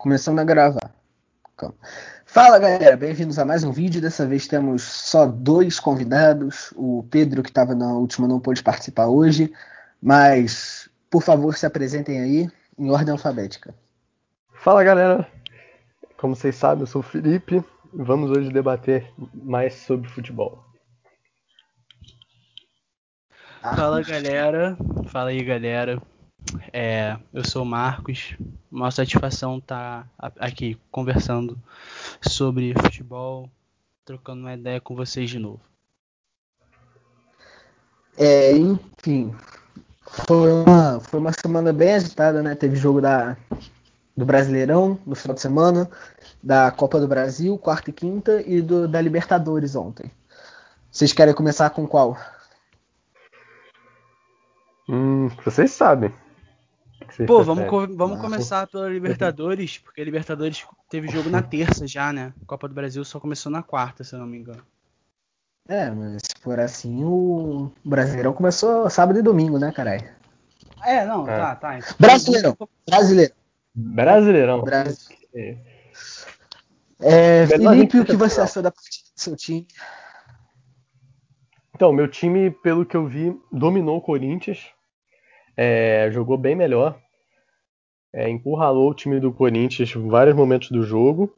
Começando a gravar. Calma. Fala galera, bem-vindos a mais um vídeo. Dessa vez temos só dois convidados. O Pedro, que estava na última, não pôde participar hoje. Mas, por favor, se apresentem aí em ordem alfabética. Fala galera, como vocês sabem, eu sou o Felipe. Vamos hoje debater mais sobre futebol. Fala galera, fala aí galera. É, eu sou o Marcos. Uma satisfação estar tá aqui conversando sobre futebol, trocando uma ideia com vocês de novo. É, enfim, foi uma, foi uma semana bem agitada, né? Teve jogo da, do Brasileirão no final de semana, da Copa do Brasil, quarta e quinta, e do, da Libertadores ontem. Vocês querem começar com qual? Hum, vocês sabem. Pô, vamos, vamos ah, começar pela Libertadores, porque a Libertadores teve jogo na terça já, né? A Copa do Brasil só começou na quarta, se eu não me engano. É, mas se for assim, o Brasileirão começou sábado e domingo, né, caralho? É, não, é. tá, tá. Então, Brasileirão. Brasileirão. Brasileirão. Brasil. É, Felipe, o que você achou da partida do seu time? Então, meu time, pelo que eu vi, dominou o Corinthians. É, jogou bem melhor. É, encurralou o time do Corinthians em vários momentos do jogo.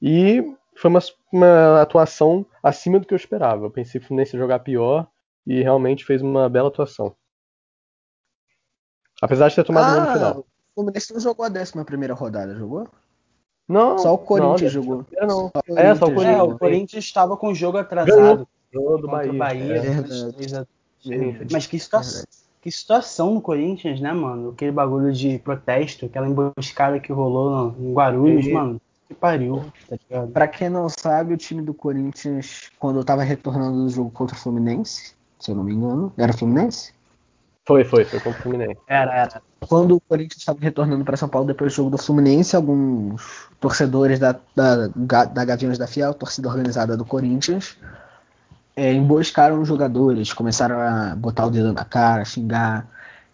E foi uma, uma atuação acima do que eu esperava. Eu pensei que o Fluminense ia jogar pior e realmente fez uma bela atuação. Apesar de ter tomado ah, no final. O Fluminense não jogou a 11 primeira rodada, jogou? Não. Só o Corinthians não, jogou. Não. Só é, só o Corinthians. É, o Corinthians estava com o jogo atrasado. Ganhou do Bahia. Bahia é. Mas que situação, que situação no Corinthians, né, mano? Aquele bagulho de protesto, aquela emboscada que rolou em Guarulhos, é. mano. Que pariu, tá ligado? Pra quem não sabe, o time do Corinthians, quando eu tava retornando do jogo contra o Fluminense, se eu não me engano, era Fluminense? Foi, foi, foi contra o Fluminense. Era, era. Quando o Corinthians estava retornando para São Paulo depois do jogo do Fluminense, alguns torcedores da, da, da Gaviões da Fiel, torcida organizada do Corinthians, é, emboscaram os jogadores, começaram a botar o dedo na cara, xingar,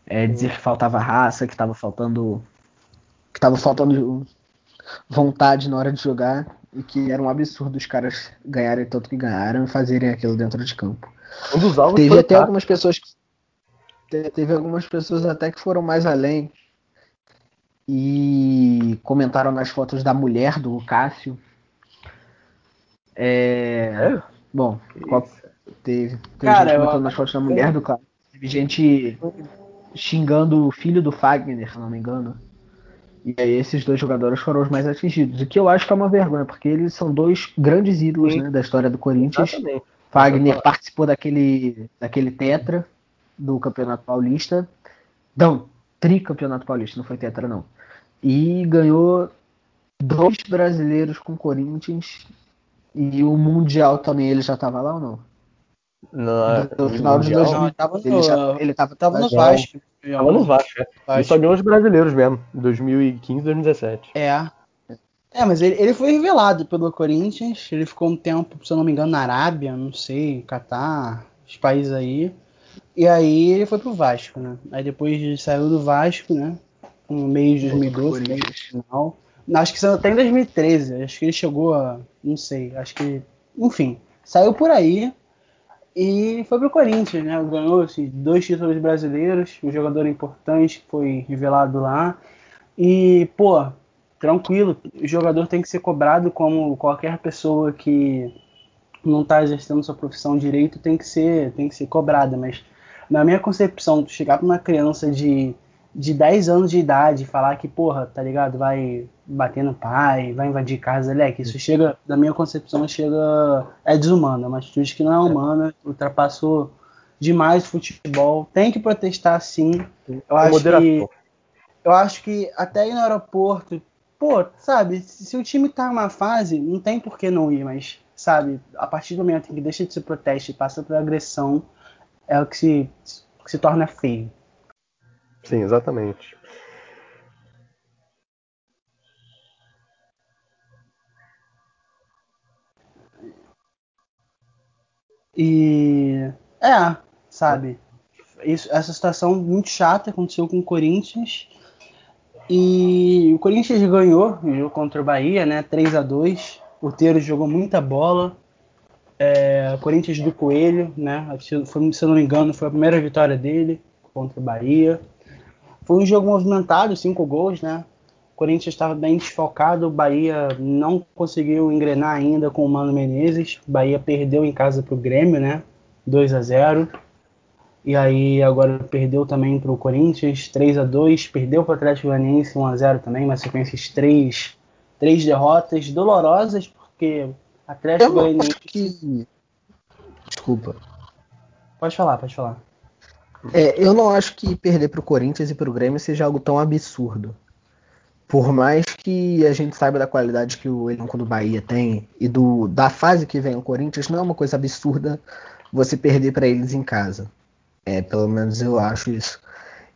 é, dizer que faltava raça, que estava faltando que estava faltando vontade na hora de jogar e que era um absurdo os caras ganharem tanto que ganharam e fazerem aquilo dentro de campo. Um dos alvos teve até algumas pessoas que teve algumas pessoas até que foram mais além e comentaram nas fotos da mulher do Cássio. É, é? Bom, teve, teve Cara, gente comentando nas fotos da mulher do Cássio. Teve gente xingando o filho do Fagner, se não me engano. E aí esses dois jogadores foram os mais atingidos. O que eu acho que é uma vergonha, porque eles são dois grandes ídolos né, da história do Corinthians. Exatamente. Fagner participou daquele, daquele tetra do Campeonato Paulista. Não, tricampeonato paulista, não foi tetra não. E ganhou dois brasileiros com Corinthians. E o Mundial também, ele já estava lá ou não? No, no final de 2000, tava ele, já, ele tava, tava no Vasco. Tava no Vasco, é. Ele só ganhou os brasileiros mesmo, 2015 2017. É. É, mas ele, ele foi revelado pelo Corinthians. Ele ficou um tempo, se eu não me engano, na Arábia, não sei, Catar, os países aí. E aí ele foi pro Vasco, né? Aí depois saiu do Vasco, né? No mês de 2012, no final. Acho que saiu até em 2013. Acho que ele chegou a. Não sei. Acho que. Enfim. Saiu por aí. E foi pro Corinthians, né? Ganhou assim, dois títulos brasileiros. Um jogador importante que foi revelado lá. E, pô, tranquilo. O jogador tem que ser cobrado como qualquer pessoa que não está exercendo sua profissão direito tem que ser tem que ser cobrada, mas na minha concepção, chegar para uma criança de, de 10 anos de idade falar que, porra, tá ligado, vai bater no pai, vai invadir casa, que isso chega, na minha concepção, chega. é desumano, é uma atitude que não é humana, ultrapassou demais o futebol, tem que protestar sim. Eu acho que. Eu acho que até ir no aeroporto, pô, sabe, se o time tá numa fase, não tem por que não ir, mas sabe? A partir do momento em que deixa de ser protesto e passa por agressão, é o que se, que se torna feio. Sim, exatamente. E é, sabe? Isso, essa situação muito chata aconteceu com o Corinthians. E o Corinthians ganhou o jogo contra o Bahia, né? 3 a 2 O Teiro jogou muita bola. É, Corinthians do Coelho, né? Foi, se eu não me engano, foi a primeira vitória dele contra o Bahia. Foi um jogo movimentado, cinco gols, né? O Corinthians estava bem desfocado, o Bahia não conseguiu engrenar ainda com o Mano Menezes. O Bahia perdeu em casa para o Grêmio, né? 2 a 0 e aí agora perdeu também para o Corinthians, 3 a 2 perdeu para o Atlético Goianiense 1 a 0 também, uma sequência de três, três derrotas dolorosas, porque Atlético Goianiense... Que... Desculpa. Pode falar, pode falar. É, eu não acho que perder para o Corinthians e para o Grêmio seja algo tão absurdo. Por mais que a gente saiba da qualidade que o elenco do Bahia tem e do, da fase que vem o Corinthians, não é uma coisa absurda você perder para eles em casa. É, pelo menos eu acho isso.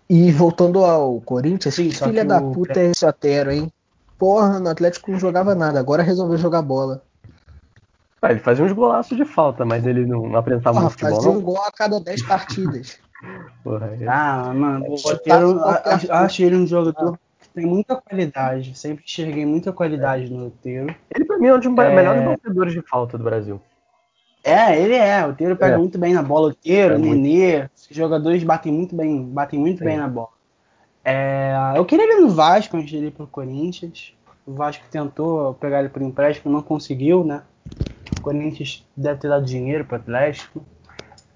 E voltando ao Corinthians, Sim, filha da o... puta é esse Otero, hein? Porra, no Atlético não jogava nada, agora resolveu jogar bola. Ah, ele fazia uns golaços de falta, mas ele não, não apresentava Porra, futebol. Fazia um gol a cada 10 partidas. Porra, é... Ah, mano, o Otero, acho, acho ele um jogador que tem muita qualidade. Sempre enxerguei muita qualidade no Otero. Ele, pra mim, é um dos é... melhores batedores de falta do Brasil. É, ele é. O Teiro pega é. muito bem na bola. O Teiro, é o Nenê, os jogadores batem muito bem, batem muito Sim. bem na bola. É, eu queria ele no Vasco antes de ir pro Corinthians. O Vasco tentou pegar ele por empréstimo, não conseguiu, né? O Corinthians deve ter dado dinheiro pro Atlético.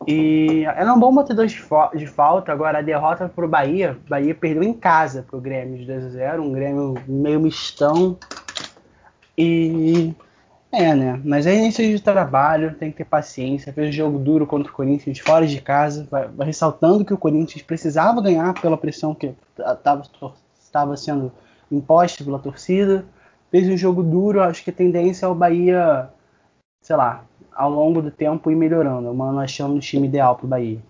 E era um bom batedor de, de falta. Agora a derrota Bahia. O Bahia perdeu em casa pro Grêmio de 2 a 0 Um Grêmio meio mistão. E é, né? Mas é início de trabalho, tem que ter paciência. Fez um jogo duro contra o Corinthians fora de casa, vai, vai ressaltando que o Corinthians precisava ganhar pela pressão que estava sendo imposta pela torcida. Fez um jogo duro, acho que a tendência é o Bahia, sei lá, ao longo do tempo ir melhorando. Mano, achando o time ideal para o Bahia.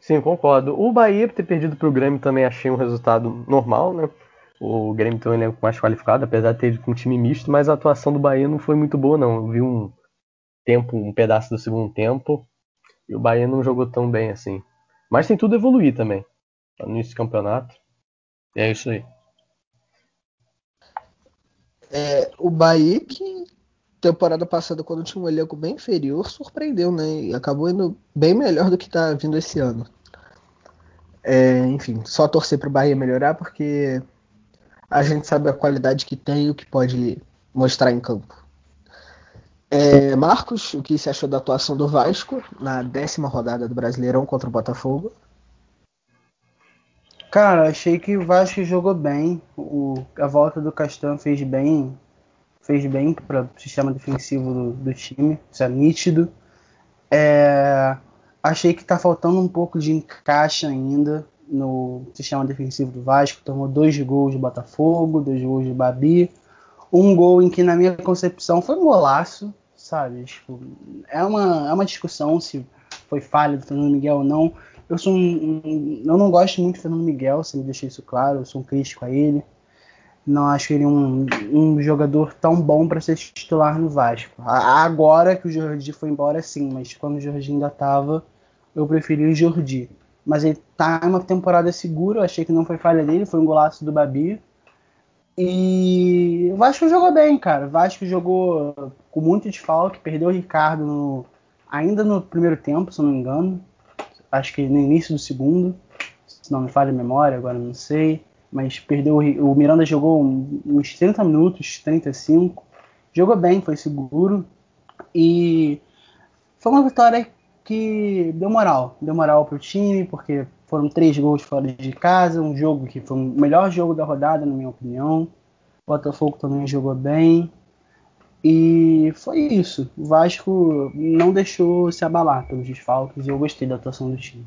Sim, concordo. O Bahia ter perdido para o Grêmio também achei um resultado normal, né? O Grêmio tem um elenco mais qualificado, apesar de ter um time misto, mas a atuação do Bahia não foi muito boa, não. Eu vi um tempo, um pedaço do segundo tempo, e o Bahia não jogou tão bem assim. Mas tem tudo a evoluir também. Tá no início do campeonato. E é isso aí. É, o Bahia que temporada passada, quando tinha um elenco bem inferior, surpreendeu, né? E acabou indo bem melhor do que tá vindo esse ano. É, enfim, só torcer pro Bahia melhorar, porque a gente sabe a qualidade que tem e o que pode mostrar em campo. É, Marcos, o que você achou da atuação do Vasco na décima rodada do Brasileirão contra o Botafogo? Cara, achei que o Vasco jogou bem. O, a volta do Castan fez bem, fez bem para o sistema defensivo do, do, time. Isso é nítido. É, achei que está faltando um pouco de encaixe ainda no sistema defensivo do Vasco, tomou dois gols do Botafogo, dois gols do Babi, um gol em que na minha concepção foi um golaço, sabe? Tipo, é uma, é uma discussão se foi falha do Fernando Miguel ou não. Eu sou um, um, eu não gosto muito do Fernando Miguel, se me deixar isso claro, eu sou um crítico a ele. Não acho ele um, um jogador tão bom para ser titular no Vasco. Agora que o Jordi foi embora, sim, mas quando o Jordi ainda estava, eu preferi o Jordi mas ele tá em uma temporada segura, eu achei que não foi falha dele, foi um golaço do Babi. E o Vasco jogou bem, cara. O Vasco jogou com muito desfalque, perdeu o Ricardo no, ainda no primeiro tempo, se não me engano. Acho que no início do segundo, se não me falha a memória, agora não sei. Mas perdeu o, Miranda jogou uns 30 minutos, 35. Jogou bem, foi seguro. E foi uma vitória que deu moral. Deu moral pro time, porque foram três gols fora de casa, um jogo que foi o melhor jogo da rodada, na minha opinião. O Botafogo também jogou bem. E foi isso. O Vasco não deixou se abalar pelos desfalques e eu gostei da atuação do time.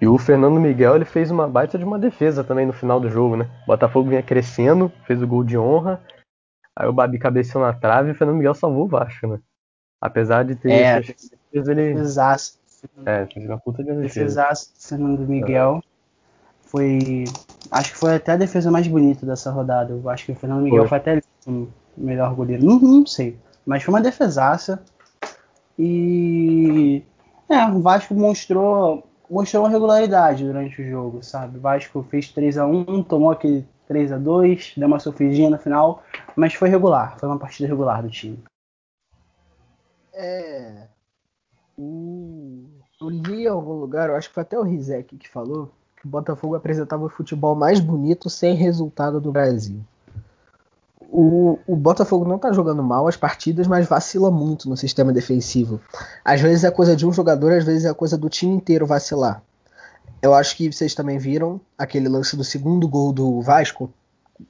E o Fernando Miguel ele fez uma baita de uma defesa também no final do jogo, né? O Botafogo vinha crescendo, fez o gol de honra. Aí o Babi cabeceou na trave e o Fernando Miguel salvou o Vasco, né? Apesar de ter é, ele. Defesaço. É, fez uma puta de defesaço do Fernando Miguel. É. Foi. Acho que foi até a defesa mais bonita dessa rodada. Eu acho que o Fernando Miguel foi, foi até o melhor goleiro. Não, não sei. Mas foi uma defesaça. E. É, o Vasco mostrou mostrou uma regularidade durante o jogo, sabe? O Vasco fez 3 a 1 tomou aquele 3 a 2 deu uma sofridinha no final, mas foi regular, foi uma partida regular do time. É. Eu li em algum lugar, eu acho que foi até o Rizek que falou, que o Botafogo apresentava o futebol mais bonito sem resultado do Brasil. O, o Botafogo não tá jogando mal as partidas, mas vacila muito no sistema defensivo. Às vezes é coisa de um jogador, às vezes é coisa do time inteiro vacilar. Eu acho que vocês também viram aquele lance do segundo gol do Vasco,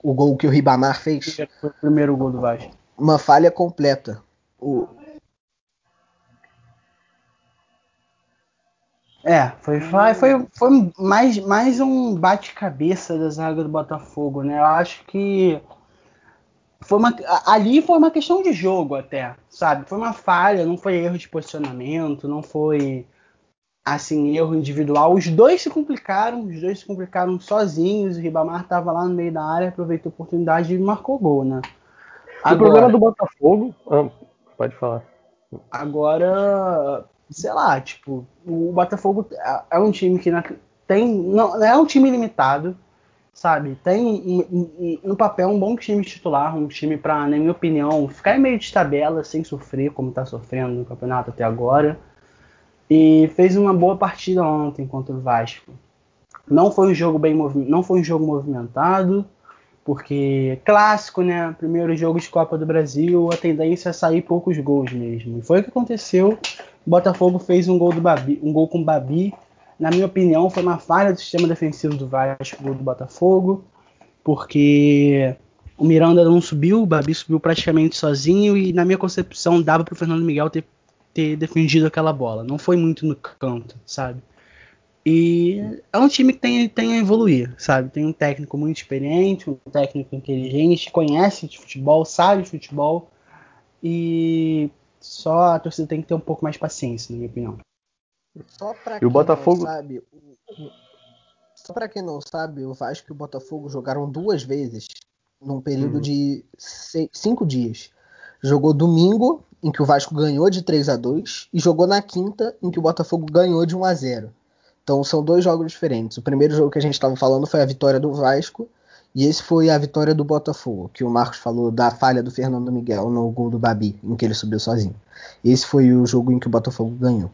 o gol que o Ribamar fez. Foi o primeiro gol do Vasco. Uma falha completa. O, É, foi, foi, foi mais, mais um bate-cabeça da zaga do Botafogo, né? Eu acho que foi uma, ali foi uma questão de jogo até, sabe? Foi uma falha, não foi erro de posicionamento, não foi assim erro individual. Os dois se complicaram, os dois se complicaram sozinhos. O Ribamar estava lá no meio da área, aproveitou a oportunidade e marcou gol, né? Agora, o problema do Botafogo, ah, pode falar. Agora sei lá, tipo, o Botafogo é, é um time que tem. Não, é um time limitado, sabe? Tem no papel um bom time titular, um time para, na minha opinião, ficar em meio de tabela sem sofrer, como tá sofrendo no campeonato até agora. E fez uma boa partida ontem contra o Vasco. Não foi um jogo bem não foi um jogo movimentado, porque clássico, né? Primeiro jogo de Copa do Brasil, a tendência é sair poucos gols mesmo. E foi o que aconteceu o Botafogo fez um gol do Babi, um gol com o Babi. Na minha opinião, foi uma falha do sistema defensivo do Vasco, do Botafogo, porque o Miranda não subiu, o Babi subiu praticamente sozinho e na minha concepção dava para o Fernando Miguel ter, ter defendido aquela bola. Não foi muito no canto, sabe? E é um time que tem, tem a evoluir, sabe? Tem um técnico muito experiente, um técnico inteligente, conhece de futebol, sabe de futebol. E só a torcida tem que ter um pouco mais de paciência, na minha opinião. Só pra e o Botafogo sabe, só para quem não sabe, o Vasco e o Botafogo jogaram duas vezes num período uhum. de seis, cinco dias. Jogou domingo, em que o Vasco ganhou de 3 a 2 e jogou na quinta, em que o Botafogo ganhou de 1 a 0 Então são dois jogos diferentes. O primeiro jogo que a gente estava falando foi a vitória do Vasco, e esse foi a vitória do Botafogo, que o Marcos falou da falha do Fernando Miguel no gol do Babi, em que ele subiu sozinho. Esse foi o jogo em que o Botafogo ganhou.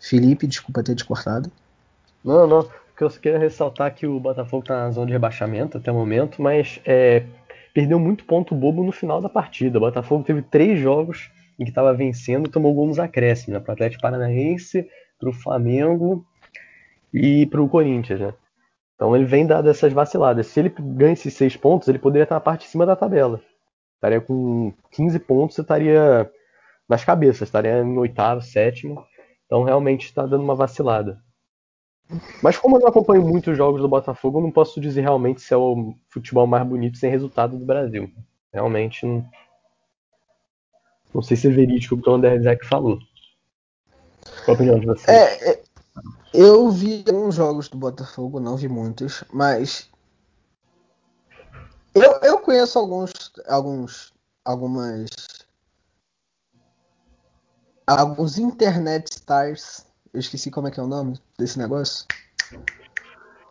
Felipe, desculpa ter te cortado. Não, não. Porque eu queria ressaltar que o Botafogo está na zona de rebaixamento até o momento, mas é, perdeu muito ponto bobo no final da partida. O Botafogo teve três jogos em que estava vencendo e tomou gol nos acréscimos, né? Para o Atlético Paranaense, para o Flamengo e para o Corinthians, né? Então ele vem dado essas vaciladas. Se ele ganha esses seis pontos, ele poderia estar na parte de cima da tabela. Estaria com 15 pontos, estaria nas cabeças, estaria em oitavo, sétimo. Então realmente está dando uma vacilada. Mas como eu não acompanho muitos jogos do Botafogo, eu não posso dizer realmente se é o futebol mais bonito sem resultado do Brasil. Realmente não, não sei se é verídico o que o André Zek falou. Qual a opinião de vocês? É, é, eu vi alguns jogos do Botafogo, não vi muitos, mas eu, eu conheço alguns, alguns, algumas, alguns internet stars. Eu esqueci como é que é o nome desse negócio.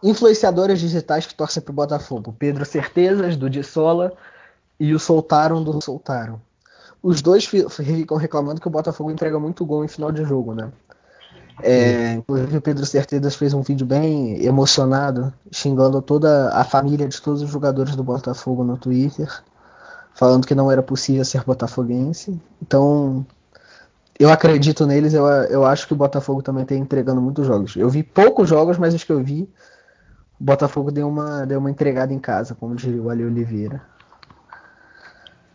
Influenciadores digitais que torcem pro Botafogo. Pedro Certezas, do Dissola, e o Soltaram, do Soltaram. Os dois ficam reclamando que o Botafogo entrega muito gol em final de jogo, né? É, inclusive o Pedro Certezas fez um vídeo bem emocionado, xingando toda a família de todos os jogadores do Botafogo no Twitter, falando que não era possível ser botafoguense. Então, eu acredito neles, eu, eu acho que o Botafogo também está entregando muitos jogos. Eu vi poucos jogos, mas os que eu vi, o Botafogo deu uma, deu uma entregada em casa, como diria o Ali Oliveira.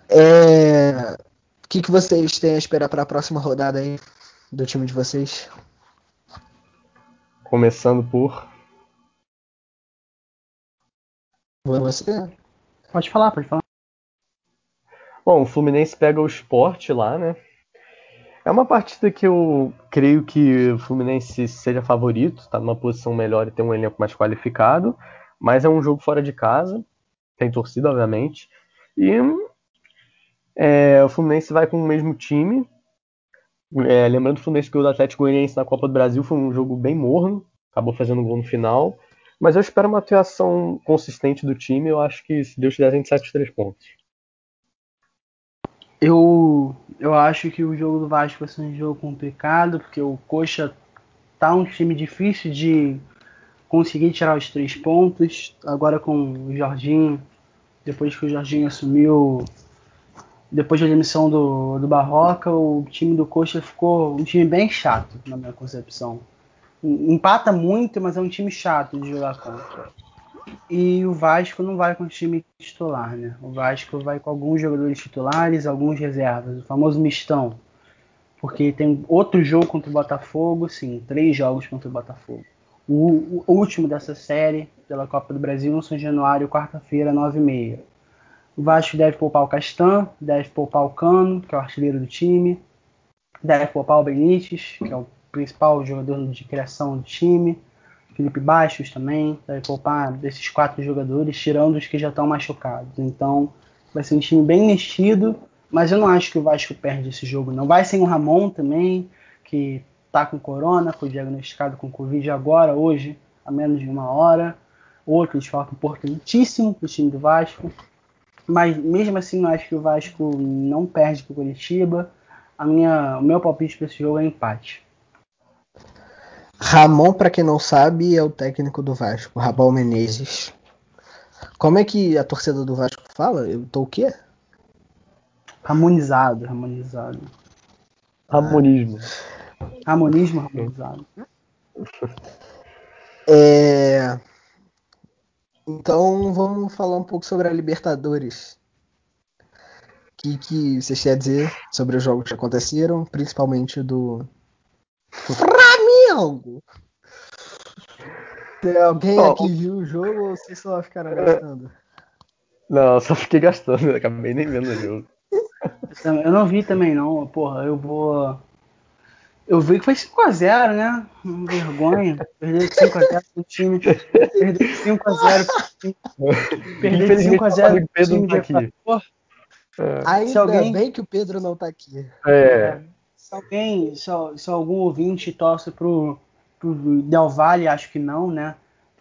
É, o que, que vocês têm a esperar para a próxima rodada aí do time de vocês? Começando por. Você? Pode falar, pode falar. Bom, o Fluminense pega o esporte lá, né? É uma partida que eu creio que o Fluminense seja favorito, está numa posição melhor e tem um elenco mais qualificado, mas é um jogo fora de casa, tem torcida, obviamente. E é, o Fluminense vai com o mesmo time, é, lembrando que o Fluminense ganhou do Atlético Goianiense na Copa do Brasil, foi um jogo bem morno, acabou fazendo gol no final. Mas eu espero uma atuação consistente do time. Eu acho que se Deus quiser, a gente sai os três pontos. Eu, eu acho que o jogo do Vasco vai ser um jogo complicado, porque o Coxa tá um time difícil de conseguir tirar os três pontos. Agora com o Jorginho, depois que o Jorginho assumiu, depois da demissão do, do Barroca, o time do Coxa ficou um time bem chato, na minha concepção. Empata muito, mas é um time chato de jogar contra. E o Vasco não vai com o time titular, né? O Vasco vai com alguns jogadores titulares, alguns reservas, o famoso mistão. Porque tem outro jogo contra o Botafogo, sim, três jogos contra o Botafogo. O, o último dessa série pela Copa do Brasil no São Januário, quarta-feira, 9h30. O Vasco deve poupar o Castan, deve poupar o Cano, que é o artilheiro do time, deve poupar o Benítez, que é o principal jogador de criação do time Felipe Baixos também, deve poupar desses quatro jogadores, tirando os que já estão machucados. Então, vai ser um time bem mexido, mas eu não acho que o Vasco perde esse jogo, não. Vai sem o Ramon também, que tá com corona, foi diagnosticado com Covid agora, hoje, há menos de uma hora. Outro desfalque importantíssimo para o time do Vasco. Mas mesmo assim, eu acho que o Vasco não perde para o Curitiba. A minha, o meu palpite para esse jogo é empate. Ramon, para quem não sabe, é o técnico do Vasco, Rabal Menezes. Como é que a torcida do Vasco fala? Eu tô o quê? Harmonizado, harmonizado. Harmonismo. Harmonismo harmonizado. É... Então vamos falar um pouco sobre a Libertadores. O que, que vocês querem dizer sobre os jogos que aconteceram, principalmente do Flamengo. Tem alguém oh, aqui viu o jogo ou vocês só ficaram gastando? Não, só fiquei gastando, acabei nem vendo o jogo. Eu não vi também não, porra, eu vou. Eu vi que foi 5x0, né? Uma vergonha. Perder 5x0 pro time. Perder 5x0 pro time. Perder 5x0 pro time de aqui. É. Ainda alguém... bem que o Pedro não tá aqui. É. é se alguém, se, se, algum ouvinte torce pro, pro Del Valle, acho que não, né?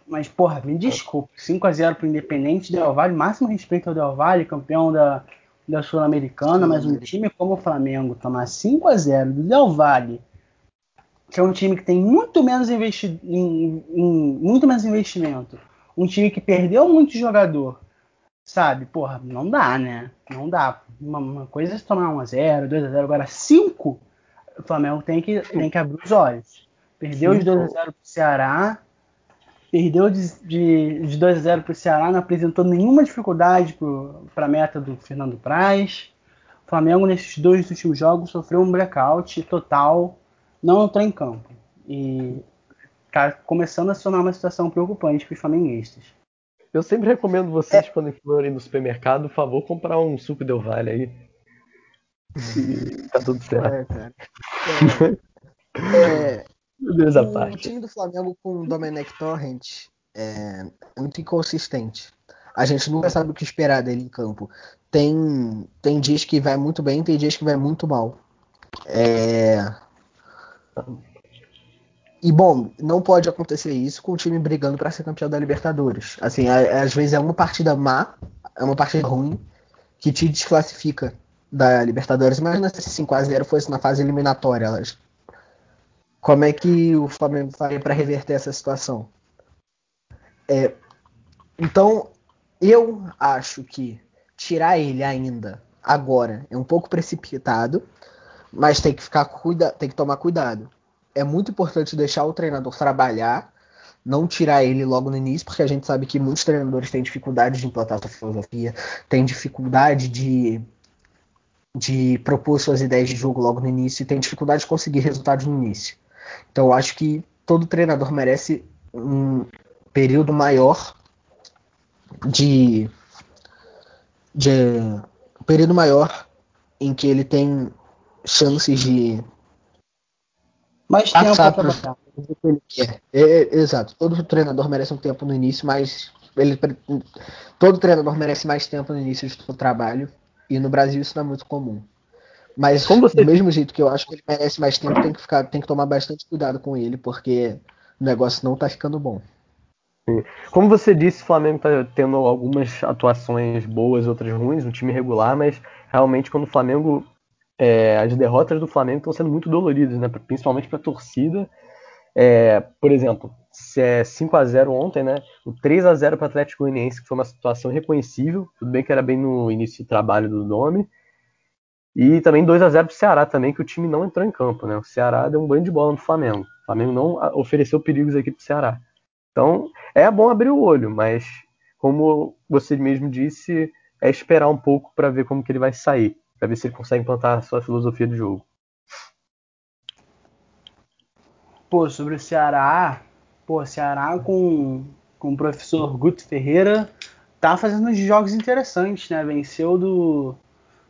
Mas, porra, me desculpe, 5x0 pro Independente Del Valle, máximo respeito ao Del Valle, campeão da, da Sul-Americana, mas um time como o Flamengo tomar 5x0 do Del Valle, que é um time que tem muito menos, investi em, em, muito menos investimento, um time que perdeu muito jogador, sabe? Porra, não dá, né? Não dá. Uma, uma coisa é tomar 1x0, 2x0, agora 5 o Flamengo tem que, tem que abrir os olhos. Perdeu Sim, os 2x0 pro Ceará. Perdeu de, de, de 2x0 pro Ceará, não apresentou nenhuma dificuldade para a meta do Fernando Praz. O Flamengo, nesses dois últimos jogos, sofreu um blackout total, não entrou em campo. E está começando a se tornar uma situação preocupante para os flamenguistas. Eu sempre recomendo vocês, é. quando forem no supermercado, por favor, comprar um suco Del Valle aí. E tá tudo certo. É, é, é, Deus o parte. time do Flamengo com o Domenech Torrent é muito inconsistente. A gente nunca sabe o que esperar dele em campo. Tem, tem dias que vai muito bem, tem dias que vai muito mal. É... E bom, não pode acontecer isso com o time brigando para ser campeão da Libertadores. Assim, às vezes é uma partida má, é uma partida ruim que te desclassifica da Libertadores. Imagina se 5x0 fosse na fase eliminatória. Como é que o Flamengo faria para reverter essa situação? É, então, eu acho que tirar ele ainda agora é um pouco precipitado, mas tem que ficar cuida, tem que tomar cuidado. É muito importante deixar o treinador trabalhar, não tirar ele logo no início, porque a gente sabe que muitos treinadores têm dificuldade de implantar sua filosofia, têm dificuldade de de propor suas ideias de jogo logo no início e tem dificuldade de conseguir resultados no início. Então eu acho que todo treinador merece um período maior de, de um período maior em que ele tem chances de mais tempo para trabalhar. É, é, exato. Todo treinador merece um tempo no início, mas ele, todo treinador merece mais tempo no início do seu trabalho e no Brasil isso não é muito comum. Mas você... do mesmo jeito que eu acho que ele merece mais tempo, tem que ficar, tem que tomar bastante cuidado com ele, porque o negócio não tá ficando bom. Como você disse, o Flamengo está tendo algumas atuações boas, outras ruins, um time regular, mas realmente quando o Flamengo. É, as derrotas do Flamengo estão sendo muito doloridas, né? principalmente para a torcida. É, por exemplo, é 5 a 0 ontem, né? O 3 a 0 para o Atlético Goianiense, que foi uma situação reconhecível. Tudo bem que era bem no início do trabalho do nome. E também 2 a 0 para o Ceará também, que o time não entrou em campo, né? O Ceará deu um banho de bola no Flamengo. O Flamengo não ofereceu perigos aqui para o Ceará. Então, é bom abrir o olho, mas como você mesmo disse, é esperar um pouco para ver como que ele vai sair, para ver se ele consegue implantar a sua filosofia de jogo. Pô, sobre o Ceará, pô, Ceará com, com o professor Guto Ferreira tá fazendo uns jogos interessantes, né? Venceu do,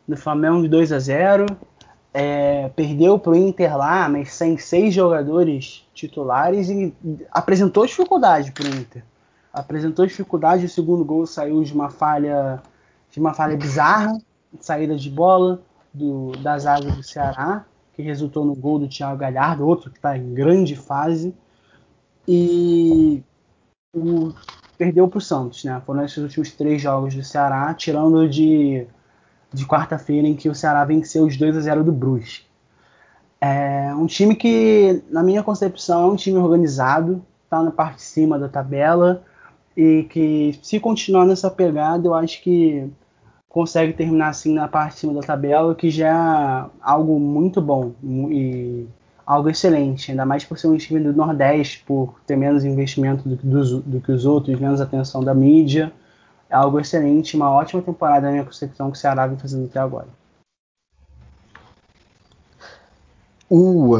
do Flamengo de 2 a 0 é, perdeu para o Inter lá, mas sem seis jogadores titulares e apresentou dificuldade para o Inter. Apresentou dificuldade, o segundo gol saiu de uma falha de uma falha bizarra, saída de bola do, da zaga do Ceará, que resultou no gol do Thiago Galhardo, outro que está em grande fase. E o, perdeu para o Santos, né? Foram esses últimos três jogos do Ceará, tirando de de quarta-feira em que o Ceará venceu os 2 a 0 do Brusque. É um time que, na minha concepção, é um time organizado, está na parte de cima da tabela e que, se continuar nessa pegada, eu acho que consegue terminar assim na parte de cima da tabela, que já é algo muito bom e algo excelente, ainda mais por ser um time do Nordeste, por ter menos investimento do, do, do que os outros, menos atenção da mídia é algo excelente, uma ótima temporada na minha concepção que o Ceará vem fazendo até agora. O,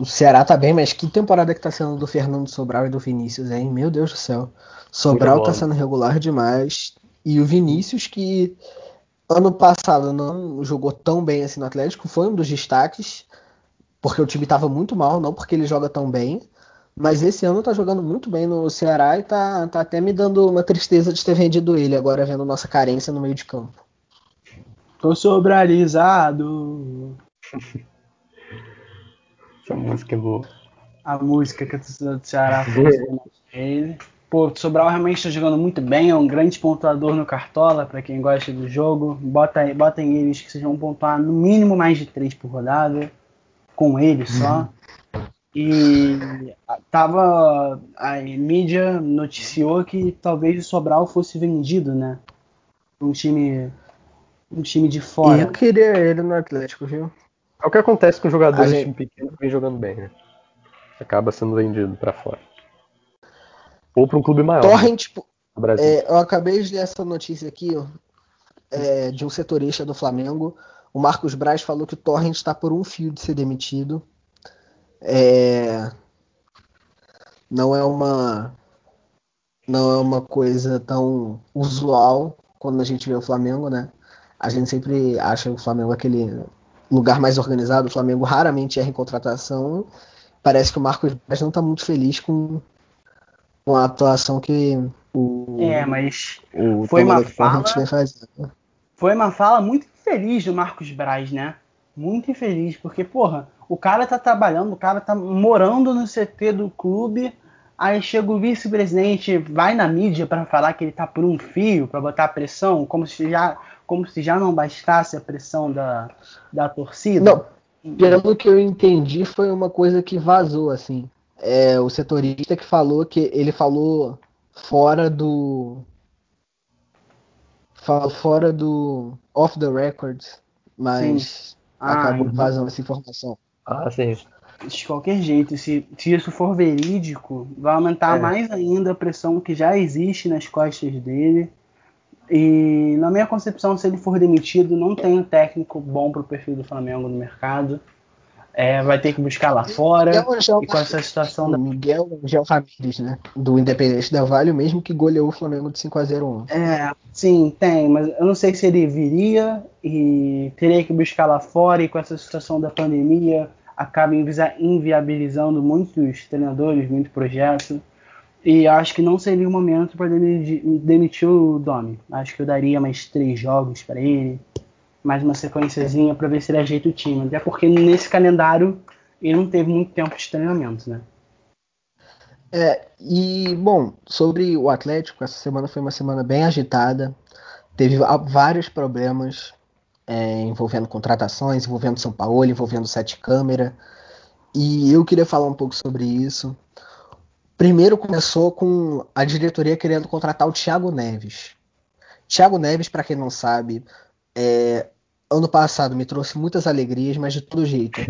o Ceará tá bem, mas que temporada que tá sendo do Fernando Sobral e do Vinícius, hein? Meu Deus do céu. Sobral tá sendo regular demais. E o Vinícius, que ano passado não jogou tão bem assim no Atlético, foi um dos destaques, porque o time tava muito mal, não porque ele joga tão bem. Mas esse ano tá jogando muito bem no Ceará e tá, tá até me dando uma tristeza de ter vendido ele, agora vendo nossa carência no meio de campo. Tô sobralizado. Essa música é boa. A música que a torcida do Ceará fez. Pô, o Sobral realmente está jogando muito bem, é um grande pontuador no Cartola, para quem gosta do jogo. Bota, botem eles que sejam pontuar no mínimo mais de 3 por rodada, com ele só. Uhum. E tava a mídia noticiou que talvez o Sobral fosse vendido, né? Um time um time de fora. Eu queria ele no Atlético, viu? É o que acontece com jogadores gente... de time pequeno que vem jogando bem, né? Acaba sendo vendido para fora. Ou para um clube maior. Torrent, né? é, eu acabei de ler essa notícia aqui, ó, é, de um setorista do Flamengo. O Marcos Braz falou que o Torrent está por um fio de ser demitido. É, não é uma não é uma coisa tão usual quando a gente vê o Flamengo, né? A gente sempre acha o Flamengo aquele lugar mais organizado. O Flamengo raramente erra em contratação. Parece que o Marcos Braz não está muito feliz com, com a atuação que o É, mas o foi uma fala Foi uma fala muito infeliz do Marcos Braz, né? Muito infeliz, porque porra, o cara tá trabalhando, o cara tá morando no CT do clube. Aí chega o vice-presidente, vai na mídia para falar que ele tá por um fio, para botar pressão, como se já, como se já não bastasse a pressão da, da torcida. Não, pelo que eu entendi, foi uma coisa que vazou, assim. É, o setorista que falou que ele falou fora do. Fora do. Off the records, mas ah, acabou então. vazando essa informação. Ah, sim. De qualquer jeito, se, se isso for verídico, vai aumentar é. mais ainda a pressão que já existe nas costas dele. E na minha concepção, se ele for demitido, não tem um técnico bom para o perfil do Flamengo no mercado. É, vai ter que buscar lá fora. e com essa situação da. Miguel Angel Ramírez, né? Do Independente Del Vale, mesmo que goleou o Flamengo de 5 a 0 ontem. É, sim, tem, mas eu não sei se ele viria e teria que buscar lá fora, e com essa situação da pandemia acaba inviabilizando muitos treinadores, muitos projetos. E acho que não seria o momento para demitir o Domi. Acho que eu daria mais três jogos para ele mais uma sequenciazinha para ver se ele ajeita o time. Até porque nesse calendário ele não teve muito tempo de treinamento, né? É, e, bom, sobre o Atlético, essa semana foi uma semana bem agitada. Teve vários problemas é, envolvendo contratações, envolvendo São Paulo, envolvendo Sete Câmara. E eu queria falar um pouco sobre isso. Primeiro começou com a diretoria querendo contratar o Thiago Neves. Thiago Neves, para quem não sabe, é, ano passado me trouxe muitas alegrias, mas de todo jeito.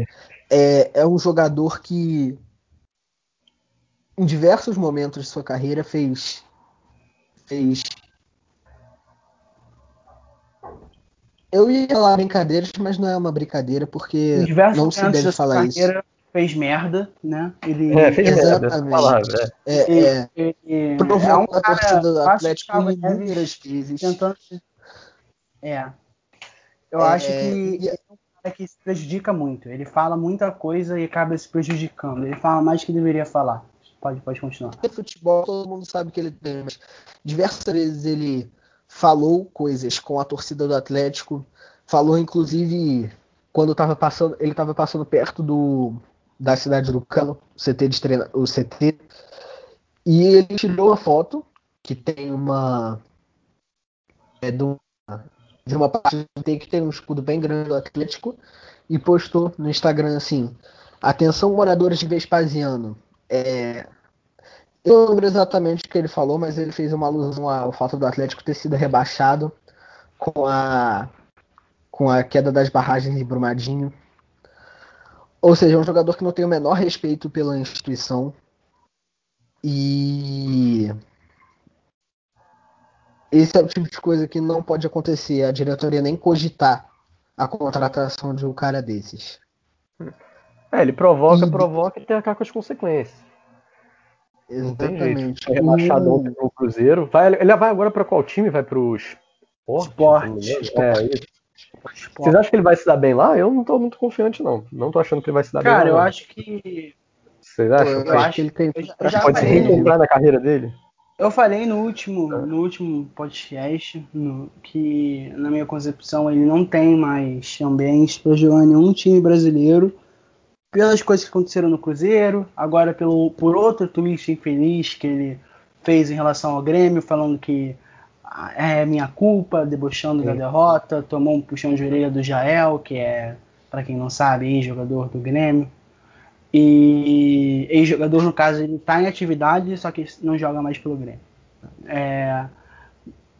É, é um jogador que em diversos momentos de sua carreira fez fez eu ia falar brincadeiras, mas não é uma brincadeira porque não se deve falar isso. Fez merda, né? Ele é, fez exatamente. Merda, é, é, é, é, provou é um a torcida do Atlético inúmeras vezes. Tentando... É. Eu é, acho que é um cara que se prejudica muito. Ele fala muita coisa e acaba se prejudicando. Ele fala mais do que deveria falar. Pode, pode continuar. Futebol, todo mundo sabe que ele tem, mas diversas vezes ele falou coisas com a torcida do Atlético. Falou, inclusive, quando estava passando, ele estava passando perto do, da cidade do Cano, o CT de treino, o CT, e ele tirou uma foto que tem uma é, de, uma, de uma parte que tem um escudo bem grande do Atlético e postou no Instagram assim: Atenção moradores de Vespasiano, é, eu não lembro exatamente o que ele falou, mas ele fez uma alusão ao fato do Atlético ter sido rebaixado com a, com a queda das barragens de Brumadinho. Ou seja, é um jogador que não tem o menor respeito pela instituição. E esse é o tipo de coisa que não pode acontecer. A diretoria nem cogitar a contratação de um cara desses. É, ele provoca, e... provoca e tem a com as consequências. Exatamente. Foi rebaixado ontem pro Cruzeiro. Vai, ele vai agora para qual time? Vai pro Sport? Sport. É, isso. Vocês acham que ele vai se dar bem lá? Eu não tô muito confiante, não. Não tô achando que ele vai se dar Cara, bem lá. Cara, eu acho que. Vocês acham? Eu, eu acho que ele tem. Eu já, pode se reencontrar na carreira dele? Eu falei no último, no último podcast no, que, na minha concepção, ele não tem mais ambiente para jogar nenhum time brasileiro pelas coisas que aconteceram no Cruzeiro, agora pelo, por outro twist infeliz que ele fez em relação ao Grêmio, falando que ah, é minha culpa, debochando Sim. da derrota, tomou um puxão de orelha do Jael, que é, para quem não sabe, ex-jogador do Grêmio. E ex-jogador, no caso, ele está em atividade, só que não joga mais pelo Grêmio. É,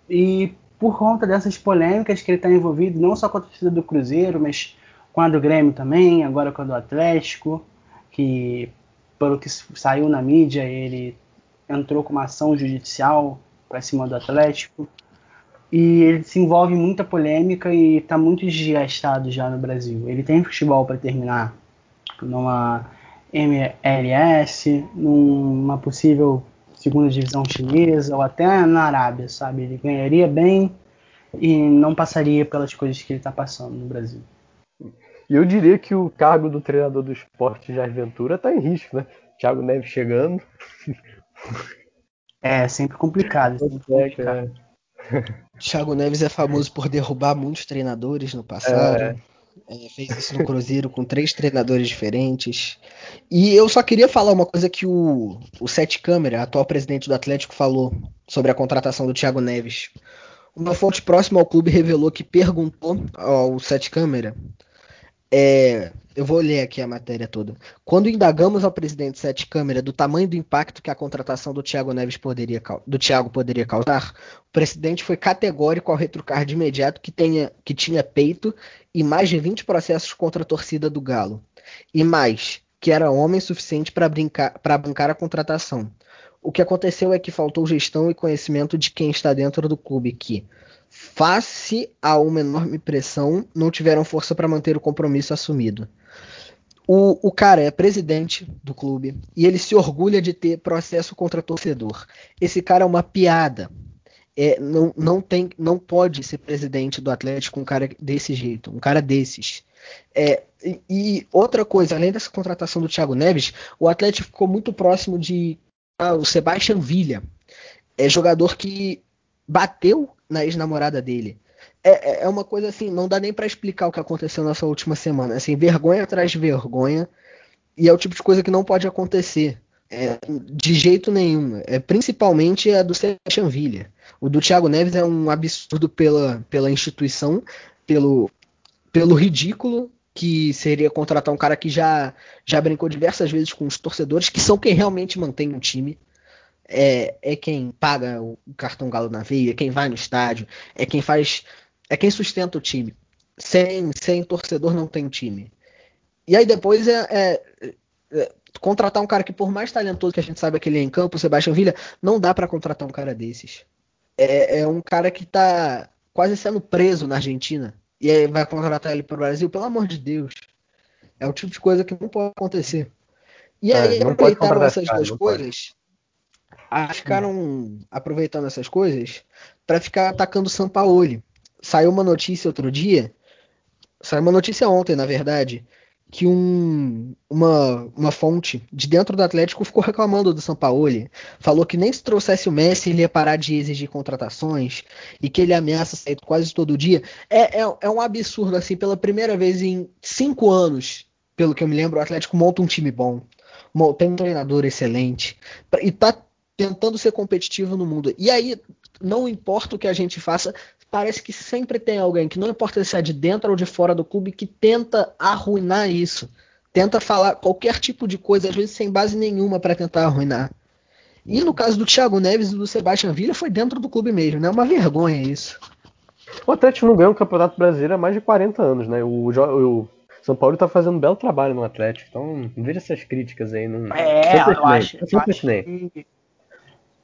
e por conta dessas polêmicas que ele está envolvido, não só com a torcida do Cruzeiro, mas com a do Grêmio também, agora com a do Atlético, que pelo que saiu na mídia, ele entrou com uma ação judicial para cima do Atlético. E ele se envolve em muita polêmica e está muito desgastado já no Brasil. Ele tem futebol para terminar numa MLS, numa possível segunda divisão chinesa ou até na Arábia, sabe? Ele ganharia bem e não passaria pelas coisas que ele está passando no Brasil. E eu diria que o cargo do treinador do esporte Jair Ventura está em risco, né? Thiago Neves chegando. É, sempre complicado. Sempre complicado. É. Thiago Neves é famoso por derrubar muitos treinadores no passado. É. É, fez isso no Cruzeiro com três treinadores diferentes. E eu só queria falar uma coisa que o, o Sete Câmara, atual presidente do Atlético, falou sobre a contratação do Thiago Neves. Uma fonte próxima ao clube revelou que perguntou ao Sete Câmara é, eu vou ler aqui a matéria toda. Quando indagamos ao presidente Sete Câmara do tamanho do impacto que a contratação do Thiago Neves poderia, do Thiago poderia causar, o presidente foi categórico ao retrucar de imediato que, tenha, que tinha peito e mais de 20 processos contra a torcida do Galo. E mais, que era homem suficiente para bancar a contratação. O que aconteceu é que faltou gestão e conhecimento de quem está dentro do clube, que, face a uma enorme pressão, não tiveram força para manter o compromisso assumido. O, o, cara é presidente do clube e ele se orgulha de ter processo contra torcedor. Esse cara é uma piada. É, não, não, tem, não pode ser presidente do Atlético um cara desse jeito, um cara desses. É, e, outra coisa, além dessa contratação do Thiago Neves, o Atlético ficou muito próximo de ah, o Sebastian Villa, é jogador que bateu na ex-namorada dele. É, é, é uma coisa assim, não dá nem para explicar o que aconteceu nessa última semana. Assim, vergonha atrás de vergonha. E é o tipo de coisa que não pode acontecer. É, de jeito nenhum. É principalmente a do Sebastian Villa. O do Thiago Neves é um absurdo pela, pela instituição, pelo, pelo ridículo que seria contratar um cara que já, já brincou diversas vezes com os torcedores, que são quem realmente mantém o time. É, é quem paga o cartão galo na veia, é quem vai no estádio, é quem faz. É quem sustenta o time. Sem, sem torcedor não tem time. E aí depois é, é, é contratar um cara que, por mais talentoso que a gente saiba que ele é em campo, o Sebastião Villa, não dá para contratar um cara desses. É, é, um cara que tá quase sendo preso na Argentina. E aí vai contratar ele pro Brasil, pelo amor de Deus. É o tipo de coisa que não pode acontecer. E é, aí aproveitaram essas duas coisas. Ficaram aproveitando essas coisas para ficar atacando o Sampaoli. Saiu uma notícia outro dia. Saiu uma notícia ontem, na verdade que um, uma, uma fonte de dentro do Atlético ficou reclamando do Sampaoli. Falou que nem se trouxesse o Messi ele ia parar de exigir contratações e que ele ameaça sair quase todo dia. É, é, é um absurdo, assim, pela primeira vez em cinco anos, pelo que eu me lembro, o Atlético monta um time bom, tem um treinador excelente e tá tentando ser competitivo no mundo. E aí, não importa o que a gente faça, parece que sempre tem alguém, que não importa se é de dentro ou de fora do clube, que tenta arruinar isso. Tenta falar qualquer tipo de coisa, às vezes sem base nenhuma, para tentar arruinar. E no caso do Thiago Neves e do Sebastião Villa, foi dentro do clube mesmo, né? É uma vergonha isso. O Atlético não ganha o Campeonato Brasileiro há mais de 40 anos, né? O, o São Paulo tá fazendo um belo trabalho no Atlético, então não veja essas críticas aí. Não... É, eu acho, eu acho que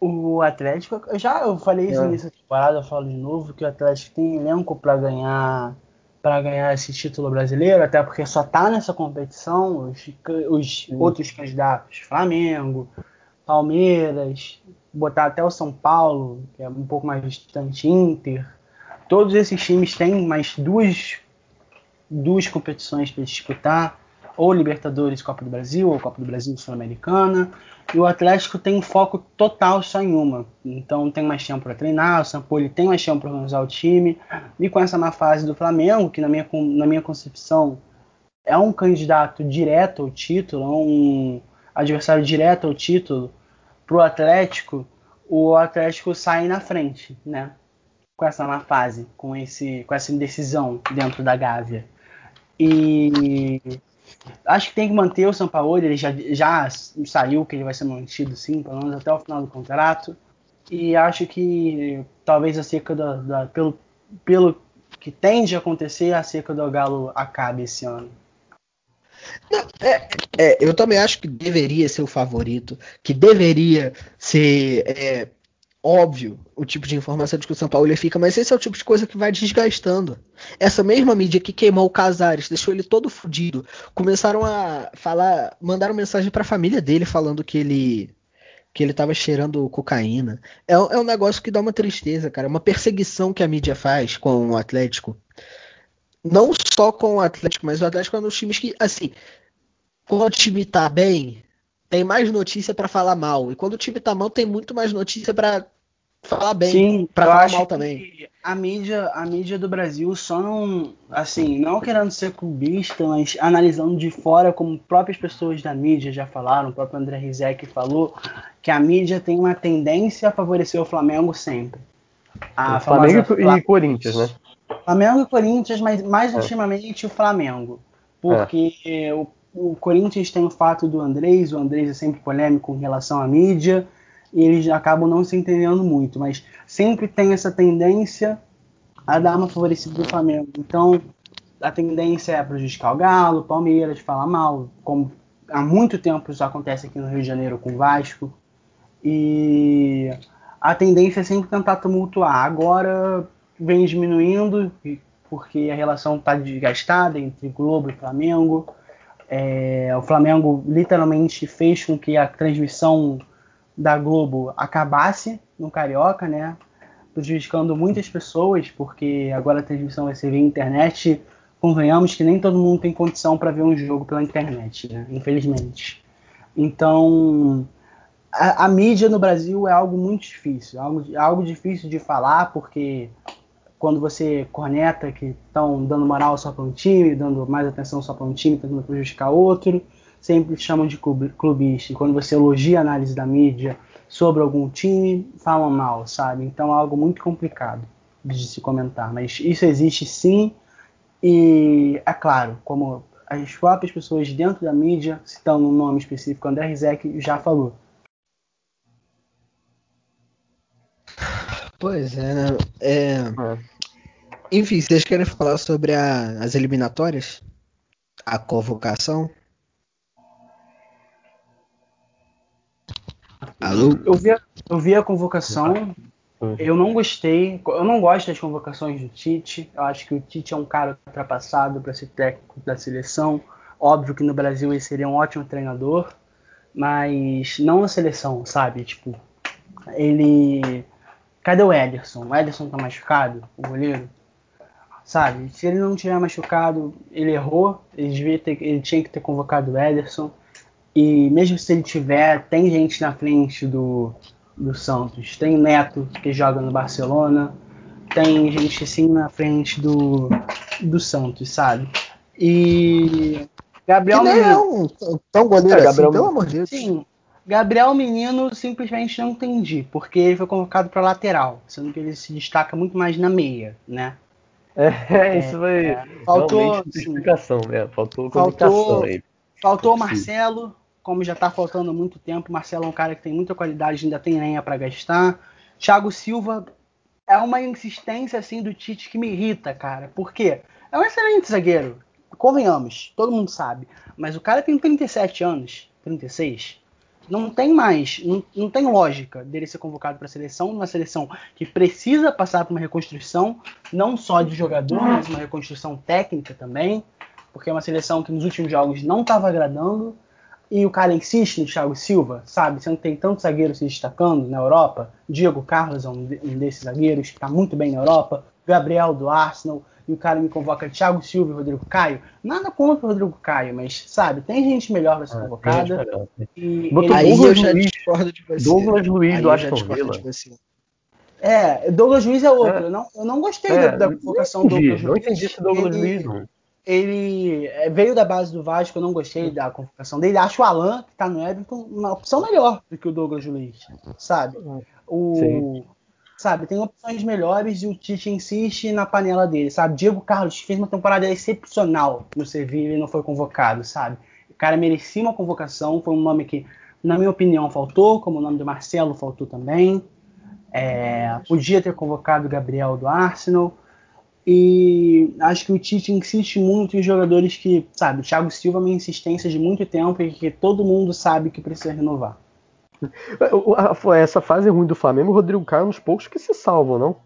o Atlético, eu já eu falei isso é. nessa temporada, eu falo de novo que o Atlético tem elenco para ganhar para ganhar esse título brasileiro, até porque só tá nessa competição os, os outros candidatos, Flamengo, Palmeiras, botar até o São Paulo, que é um pouco mais distante, Inter. Todos esses times têm mais duas duas competições para disputar ou Libertadores Copa do Brasil, ou Copa do Brasil Sul-Americana. E o Atlético tem foco total só em uma. Então tem mais tempo para treinar, o Sampoli tem mais tempo para organizar o time. E com essa má fase do Flamengo, que na minha, na minha concepção é um candidato direto ao título, é um adversário direto ao título para o Atlético, o Atlético sai na frente, né? Com essa má fase, com, esse, com essa indecisão dentro da Gávea. E Acho que tem que manter o Sampaoli, ele já, já saiu que ele vai ser mantido sim, pelo menos até o final do contrato. E acho que talvez a seca da, da pelo, pelo que tende a acontecer, a seca do Galo acabe esse ano. Não, é, é, eu também acho que deveria ser o favorito, que deveria ser é, óbvio o tipo de informação de que o São Paulo fica, mas esse é o tipo de coisa que vai desgastando. Essa mesma mídia que queimou o Casares, deixou ele todo fudido, começaram a falar, mandaram mensagem para a família dele falando que ele que ele tava cheirando cocaína. É, é um negócio que dá uma tristeza, cara, é uma perseguição que a mídia faz com o Atlético. Não só com o Atlético, mas o Atlético é um dos times que, assim, quando o time tá bem, tem mais notícia para falar mal. E quando o time tá mal, tem muito mais notícia para falar bem, Sim, pra falar mal também. A mídia, a mídia do Brasil só não, assim, não querendo ser clubista, mas analisando de fora, como próprias pessoas da mídia já falaram, o próprio André Rizek falou, que a mídia tem uma tendência a favorecer o Flamengo sempre. A Flamengo e, Corinthians, né? Flamengo e Corinthians, mas mais é. ultimamente o Flamengo. Porque é. o o Corinthians tem o fato do Andrés, o Andrés é sempre polêmico em relação à mídia, e eles acabam não se entendendo muito, mas sempre tem essa tendência a dar uma favorecida do Flamengo. Então, a tendência é prejudicar o Galo, Palmeiras, falar mal, como há muito tempo isso acontece aqui no Rio de Janeiro com o Vasco. E a tendência é sempre tentar tumultuar. Agora vem diminuindo, porque a relação está desgastada entre Globo e Flamengo. É, o Flamengo literalmente fez com que a transmissão da Globo acabasse no Carioca, né? Prejudicando muitas pessoas, porque agora a transmissão vai ser via internet. Convenhamos que nem todo mundo tem condição para ver um jogo pela internet, né? infelizmente. Então, a, a, mídia no Brasil é algo muito difícil, algo, algo difícil de falar, porque quando você corneta que estão dando moral só para um time, dando mais atenção só para um time, tentando prejudicar outro. sempre chamam de clubista. E quando você elogia a análise da mídia sobre algum time, falam mal, sabe? Então é algo muito complicado de se comentar. Mas isso existe sim. E é claro, como as próprias pessoas dentro da mídia, citando um nome específico, André Rizek já falou. Pois é, né? É... é. Enfim, vocês querem falar sobre a, as eliminatórias? A convocação? Alô? Eu vi, a, eu vi a convocação, eu não gostei, eu não gosto das convocações do Tite. Eu acho que o Tite é um cara ultrapassado para ser técnico da seleção. Óbvio que no Brasil ele seria um ótimo treinador, mas não na seleção, sabe? Tipo, ele. Cadê o Ederson? O Ederson tá machucado, o goleiro? Sabe? Se ele não tiver machucado, ele errou. Ele, devia ter, ele tinha que ter convocado o Ederson. E mesmo se ele tiver, tem gente na frente do, do Santos. Tem Neto, que joga no Barcelona. Tem gente assim na frente do, do Santos, sabe? E. Gabriel que Menino. É um tão goleiro é, assim, Gabriel... pelo amor de Deus. Sim. Gabriel Menino simplesmente não entendi, porque ele foi convocado para lateral, sendo que ele se destaca muito mais na meia, né? É, isso foi é, faltou explicação, né? Faltou faltou, aí. Faltou o Marcelo, como já tá faltando muito tempo. Marcelo é um cara que tem muita qualidade, ainda tem lenha para gastar. Thiago Silva é uma insistência assim do Tite que me irrita, cara. Por quê? É um excelente zagueiro. Convenhamos, todo mundo sabe. Mas o cara tem 37 anos, 36. Não tem mais, não, não tem lógica dele ser convocado para a seleção, uma seleção que precisa passar por uma reconstrução, não só de jogador, mas uma reconstrução técnica também, porque é uma seleção que nos últimos jogos não estava agradando e o cara insiste no Thiago Silva, sabe? Você não tem tantos zagueiros se destacando na Europa. Diego Carlos é um, desses zagueiros que está muito bem na Europa. Gabriel do Arsenal. E o cara me convoca Thiago Silva e Rodrigo Caio. Nada contra o Rodrigo Caio, mas, sabe, tem gente melhor para ser ah, convocada. E ele... Aí Douglas eu já Luiz, discordo de você. Douglas Luiz aí do Aston Villa. É, Douglas Luiz é outro. É. Eu, não, eu não gostei é, da, da convocação do Douglas Luiz. Não entendi esse Douglas ele, Luiz, não ele é, veio da base do Vasco, eu não gostei da convocação dele. Acho o Alan, que tá no Everton, uma opção melhor do que o Douglas Luiz, sabe? O, sabe, tem opções melhores e o Tite insiste na panela dele, sabe? Diego Carlos fez uma temporada excepcional no Sevilla e não foi convocado, sabe? O cara merecia uma convocação, foi um nome que, na minha opinião, faltou, como o nome do Marcelo faltou também. É, podia ter convocado o Gabriel do Arsenal. E acho que o Tite insiste muito em jogadores que, sabe, Thiago Silva é uma insistência de muito tempo e que todo mundo sabe que precisa renovar. Essa fase ruim do Flamengo, o Rodrigo Caio é um dos poucos que se salvam, não?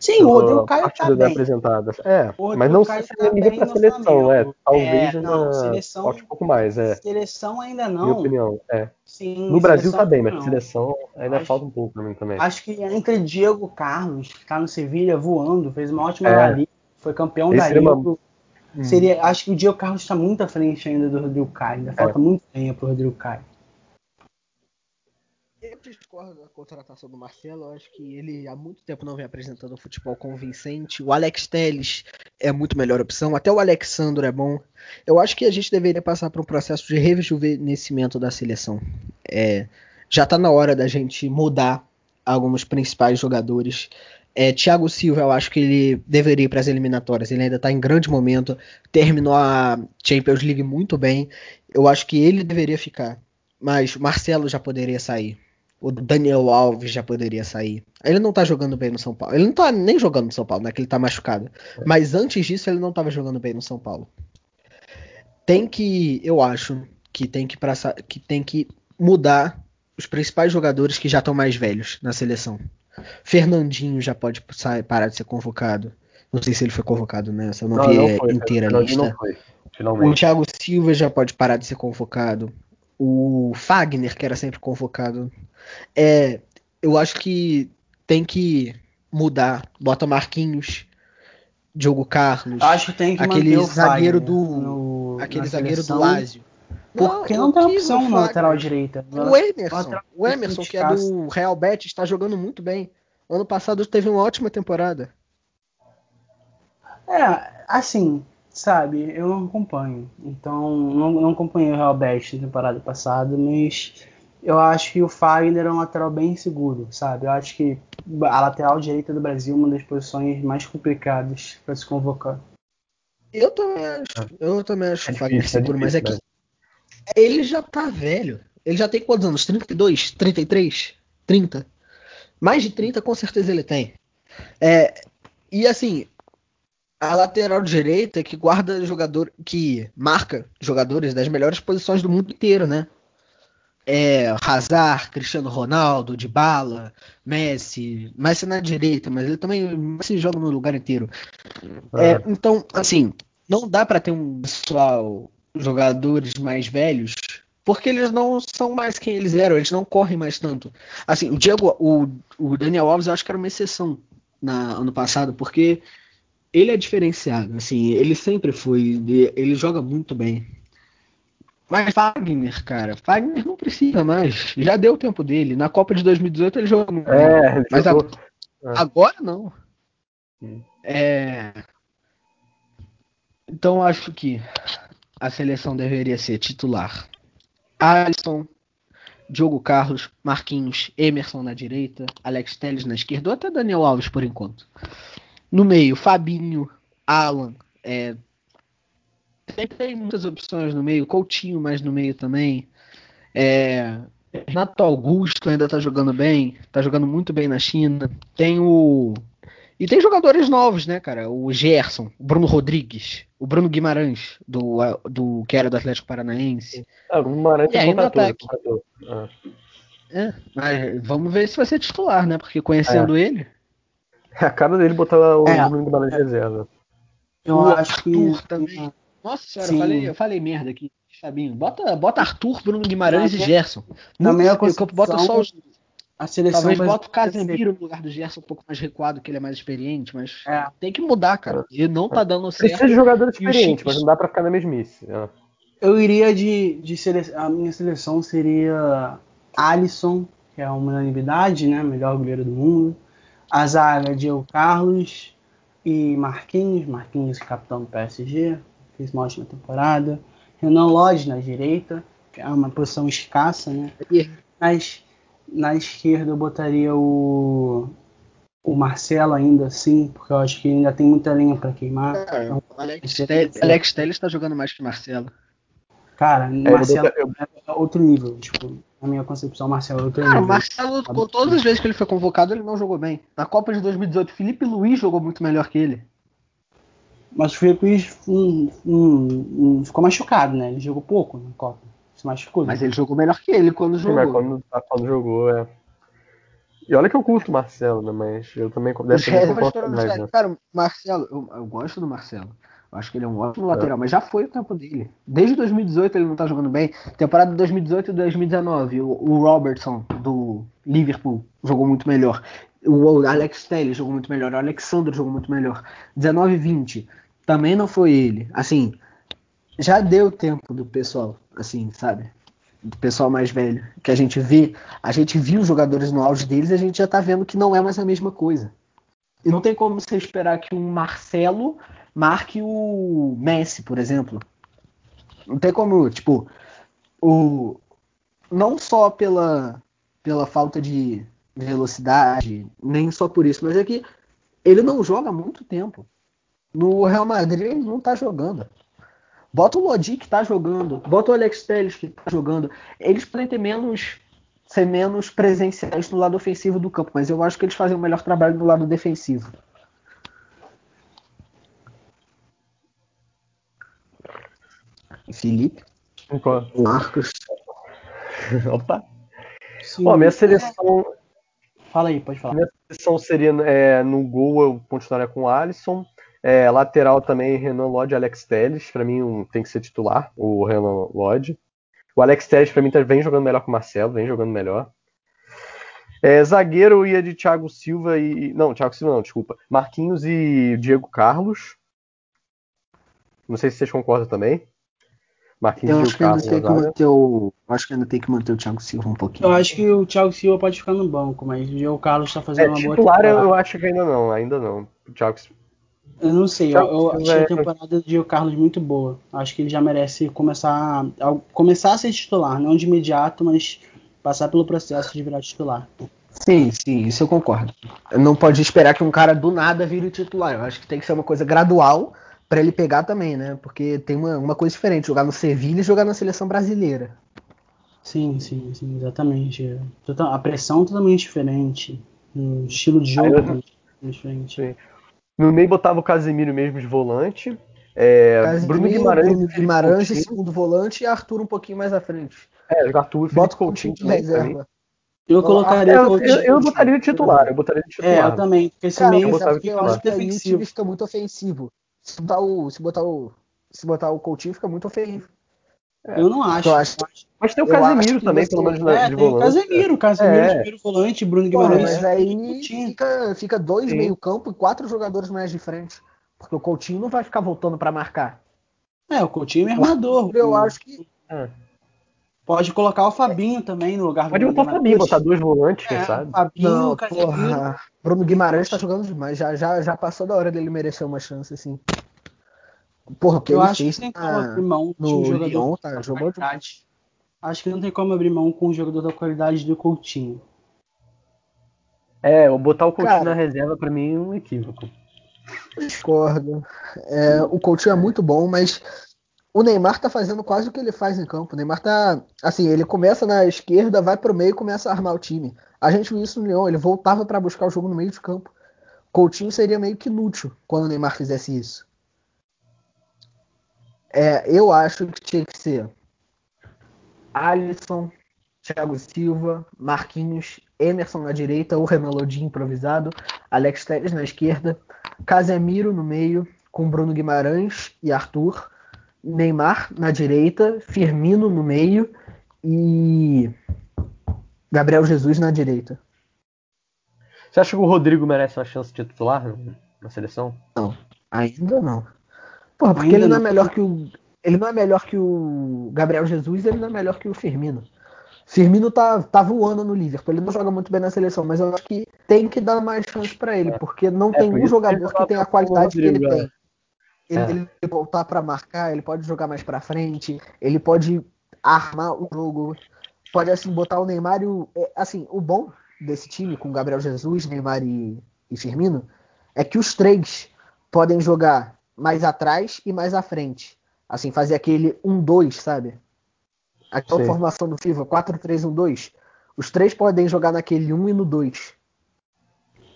Sim, o Rodrigo Caio tá bem. Apresentadas. É, mas não sei se tá nível para seleção, é. Talvez é, não, na... seleção, um pouco mais, é. Seleção ainda não. Minha opinião, é. Sim, no Brasil tá bem, mas seleção ainda acho, falta um pouco para mim também. Acho que entre Diego Carlos, que tá no Sevilha voando, fez uma ótima é. foi campeão Esse da Liga. Uma... Seria, acho que o Diego Carlos está muito à frente ainda do Rodrigo Caio, ainda falta é. muito tempo pro Rodrigo Caio discordo da contratação do Marcelo. Eu acho que ele há muito tempo não vem apresentando um futebol convincente. O Alex Telles é muito melhor opção. Até o Alexandre é bom. Eu acho que a gente deveria passar por um processo de rejuvenescimento da seleção. É, já está na hora da gente mudar alguns principais jogadores. É, Thiago Silva, eu acho que ele deveria ir para as eliminatórias. Ele ainda está em grande momento. Terminou a Champions League muito bem. Eu acho que ele deveria ficar. Mas Marcelo já poderia sair o Daniel Alves já poderia sair. Ele não tá jogando bem no São Paulo. Ele não tá nem jogando no São Paulo, né? Que ele tá machucado. É. Mas antes disso, ele não tava jogando bem no São Paulo. Tem que, eu acho, que tem que, pra, que, tem que mudar os principais jogadores que já estão mais velhos na seleção. Fernandinho já pode parar de ser convocado. Não sei se ele foi convocado nessa, eu não, não vi não foi, inteira a lista. Foi, o Thiago Silva já pode parar de ser convocado. O Fagner, que era sempre convocado, é, eu acho que tem que mudar. Bota Marquinhos, Diogo Carlos. Acho que tem que aquele zagueiro do no, aquele zagueiro do Lazio. Porque não, não tem opção na lateral direita. O Emerson, o Emerson que é do Real Betis, está jogando muito bem. Ano passado teve uma ótima temporada. É, assim, sabe, eu não acompanho. Então, não, não acompanhei o Real Betis na temporada passada, mas eu acho que o Fagner é um lateral bem seguro, sabe? Eu acho que a lateral direita do Brasil é uma das posições mais complicadas para se convocar. Eu também acho, eu também acho é o Fagner difícil, é seguro, é mas é que ele já tá velho. Ele já tem quantos anos? 32? 33? 30? Mais de 30 com certeza ele tem. É, e assim, a lateral direita que guarda jogador, que marca jogadores das melhores posições do mundo inteiro, né? É, Hazard, Cristiano Ronaldo, Dybala, Messi, Messi na direita, mas ele também se joga no lugar inteiro. É, é. então, assim, não dá para ter um pessoal, jogadores mais velhos, porque eles não são mais quem eles eram, eles não correm mais tanto. Assim, o Diego, o, o Daniel Alves, eu acho que era uma exceção na ano passado, porque ele é diferenciado, assim, ele sempre foi, ele joga muito bem. Mas Wagner, cara, Wagner não precisa mais. Já deu o tempo dele. Na Copa de 2018 ele jogou muito é, bem. Mas agora, agora não. É... Então acho que a seleção deveria ser titular. Alisson, Diogo Carlos, Marquinhos, Emerson na direita, Alex Telles na esquerda, ou até Daniel Alves por enquanto. No meio, Fabinho, Alan. É... Tem muitas opções no meio. Coutinho mais no meio também. É... Renato Augusto ainda tá jogando bem. Tá jogando muito bem na China. Tem o. E tem jogadores novos, né, cara? O Gerson, o Bruno Rodrigues, o Bruno Guimarães, do, do que era do Atlético Paranaense. Ah, o Guimarães e aí no ataque. Ah. É, mas vamos ver se vai ser titular, né? Porque conhecendo é. ele. É a cara dele botar o é. Bruno Guimarães de reserva. Eu o acho Arthur que. também. Nossa senhora, eu falei, eu falei merda aqui, Fabinho. Bota, bota Arthur, Bruno Guimarães e Gerson. Na meia campo, bota só os. A seleção Talvez bota o Casemiro no lugar do Gerson um pouco mais recuado, que ele é mais experiente, mas é. tem que mudar, cara. Ele não tá dando certo. Precisa de jogador experiente, mas não dá pra ficar na mesmice. É. Eu iria de, de seleção. A minha seleção seria Alisson, que é uma unanimidade, né? Melhor goleiro do mundo. A zaga, Diego Carlos e Marquinhos. Marquinhos, capitão do PSG, fez uma ótima temporada. Renan Lodge na direita, que é uma posição escassa, né? Mas na esquerda eu botaria o, o Marcelo ainda assim, porque eu acho que ainda tem muita linha para queimar. É, então, Alex, Telles, está jogando mais que Marcelo. Cara, é, Marcelo é outro nível, tipo, na minha concepção, Marcelo Cara, nível. Marcelo, com todas as vezes que ele foi convocado, ele não jogou bem. Na Copa de 2018, Felipe Luiz jogou muito melhor que ele. Mas o Felipe Luiz hum, hum, hum, ficou machucado, né? Ele jogou pouco na Copa. Se machucou. Mas né? ele jogou melhor que ele quando Sim, jogou. quando, tá, quando jogou, é. E olha que eu curto o Marcelo, né? Mas eu também dessa vez eu mais, né? Cara, Marcelo, eu, eu gosto do Marcelo. Acho que ele é um ótimo lateral, é. mas já foi o tempo dele. Desde 2018 ele não tá jogando bem. Temporada de 2018 e 2019, o, o Robertson do Liverpool jogou muito melhor. O Alex Telles jogou muito melhor. O Alexandre jogou muito melhor. 19 e 20 também não foi ele. Assim, já deu tempo do pessoal, assim, sabe? Do pessoal mais velho. Que a gente vê, a gente viu os jogadores no auge deles e a gente já tá vendo que não é mais a mesma coisa. E não tem como você esperar que um Marcelo marque o Messi, por exemplo. Não tem como, tipo, o não só pela pela falta de velocidade, nem só por isso, mas é que ele não joga há muito tempo. No Real Madrid ele não tá jogando. Bota o Lodi que tá jogando, bota o Alex Telles que tá jogando. Eles podem ter menos ser menos presenciais no lado ofensivo do campo, mas eu acho que eles fazem o melhor trabalho no lado defensivo. Felipe. Opa. Marcos. Opa. Sim. Ó, minha seleção. Fala aí, pode falar. Minha seleção seria é, no gol eu continuaria com o Alisson. É, lateral também Renan Lodge e Alex Telles. Pra mim um, tem que ser titular, o Renan Lodge. O Alex Telles pra mim tá, vem jogando melhor que o Marcelo, vem jogando melhor. É, zagueiro ia de Thiago Silva e. Não, Thiago Silva não, desculpa. Marquinhos e Diego Carlos. Não sei se vocês concordam também. Marquinhos eu acho que, ainda tem que manter o, acho que ainda tem que manter o Thiago Silva um pouquinho. Eu acho que o Thiago Silva pode ficar no banco, mas o Diego Carlos está fazendo é, uma boa titular. Eu, eu acho que ainda não, ainda não. O Thiago Eu não sei, eu, eu achei a temporada de Carlos muito boa. Acho que ele já merece começar a, começar a ser titular, não de imediato, mas passar pelo processo de virar titular. Sim, sim, isso eu concordo. Não pode esperar que um cara do nada vire titular. Eu acho que tem que ser uma coisa gradual para ele pegar também, né? Porque tem uma, uma coisa diferente, jogar no Sevilha e jogar na seleção brasileira. Sim, sim, sim, exatamente. A pressão é totalmente diferente. O estilo de jogo é diferente. Sim. No meio botava o Casemiro mesmo de volante. É, Casemiro, Bruno Guimarães, Bruno Guimarães de segundo volante e Arthur um pouquinho mais à frente. É, Arthur Bota Coutinho de reserva. Eu colocaria eu, eu, eu, botaria titular, eu botaria titular. É, eu também, porque esse Cara, meio eu, eu acho que aí o time fica muito ofensivo. Se botar o, se botar o, se botar o Coutinho fica muito ofensivo. É. Eu não acho. Eu acho mas tem o Casemiro também, pelo menos é, de tem volante. O Casemiro, o Casemiro é. primeiro volante, Bruno Guimarães. Pô, mas aí fica, fica dois Sim. meio campo e quatro jogadores mais de frente. Porque o Coutinho não vai ficar voltando para marcar. É, o Coutinho é armador. Eu acho que. É. Pode colocar o Fabinho também no lugar do Pode botar o Fabinho, botar dois volantes, quem é, sabe? Fabinho, não, porra. Bruno Guimarães tá jogando demais. Já, já, já passou da hora dele merecer uma chance, assim. Porra, porque eu ele acho fez que tem como abrir mão de um jogador Lyon, tá, jogou demais. Acho que não tem como abrir mão com um jogador da qualidade do Coutinho. É, botar o Coutinho Cara, na reserva para mim é um equívoco. Discordo. É, o Coutinho é muito bom, mas o Neymar tá fazendo quase o que ele faz em campo. O Neymar tá. Assim, ele começa na esquerda, vai pro meio e começa a armar o time. A gente viu isso no Lyon, ele voltava para buscar o jogo no meio de campo. Coutinho seria meio que inútil quando o Neymar fizesse isso. É, eu acho que tinha que ser Alisson, Thiago Silva, Marquinhos, Emerson na direita, o Remelodi improvisado, Alex Telles na esquerda, Casemiro no meio, com Bruno Guimarães e Arthur, Neymar na direita, Firmino no meio e Gabriel Jesus na direita. Você acha que o Rodrigo merece uma chance de titular na seleção? Não, ainda não. Porra, porque ele não, é melhor que o. Ele não é melhor que o Gabriel Jesus, ele não é melhor que o Firmino. Firmino tá, tá voando no Liverpool. Ele não joga muito bem na seleção, mas eu acho que tem que dar mais chance para ele, é. porque não é, tem um jogador que, que tem a qualidade que ele tem. Ele, é. ele voltar para marcar, ele pode jogar mais para frente, ele pode armar o jogo, pode assim botar o Neymar e o é, assim o bom desse time com Gabriel Jesus, Neymar e, e Firmino é que os três podem jogar mais atrás e mais à frente, assim fazer aquele 1-2, sabe? Aquela Sim. formação do FIFA 4-3-1-2, os três podem jogar naquele 1 e no 2.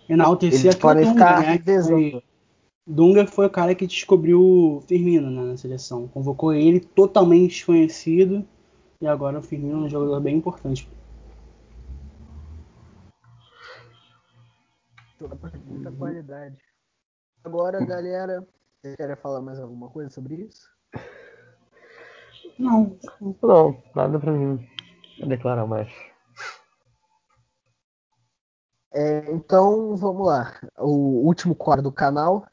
Enaltecer Eles podem ficar né? revezando. Dunga foi o cara que descobriu o Firmino né, na seleção. Convocou ele totalmente desconhecido. E agora o Firmino é um jogador bem importante. Muita qualidade. Agora, galera, vocês querem falar mais alguma coisa sobre isso? Não. Não, nada pra mim declarar mais. É, então, vamos lá. O último quadro do canal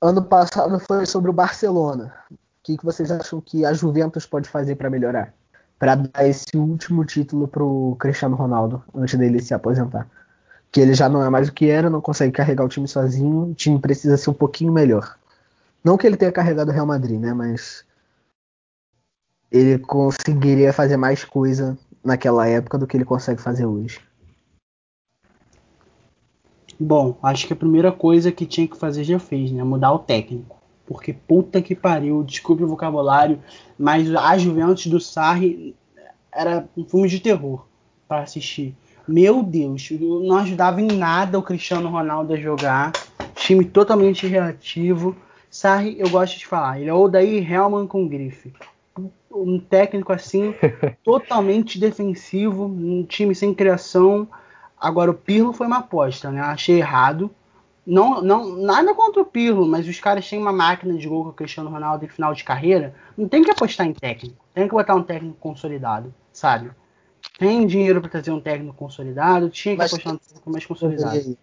ano passado foi sobre o Barcelona. O que, que vocês acham que a Juventus pode fazer para melhorar? Para dar esse último título pro Cristiano Ronaldo, antes dele se aposentar. Que ele já não é mais o que era, não consegue carregar o time sozinho, o time precisa ser um pouquinho melhor. Não que ele tenha carregado o Real Madrid, né? Mas ele conseguiria fazer mais coisa naquela época do que ele consegue fazer hoje. Bom, acho que a primeira coisa que tinha que fazer já fez, né? Mudar o técnico. Porque puta que pariu, desculpe o vocabulário, mas a Juventus do Sarri era um filme de terror para assistir. Meu Deus, não ajudava em nada o Cristiano Ronaldo a jogar. Time totalmente reativo. Sarri, eu gosto de falar, ele é o daí Helman com grife. Um técnico assim, totalmente defensivo, um time sem criação Agora, o Pirlo foi uma aposta, né? Achei errado. Não, não, nada contra o Pirlo, mas os caras têm uma máquina de gol com o Cristiano Ronaldo em final de carreira. Não tem que apostar em técnico. Tem que botar um técnico consolidado, sabe? Tem dinheiro para trazer um técnico consolidado, tinha que mas apostar um técnico mais consolidado.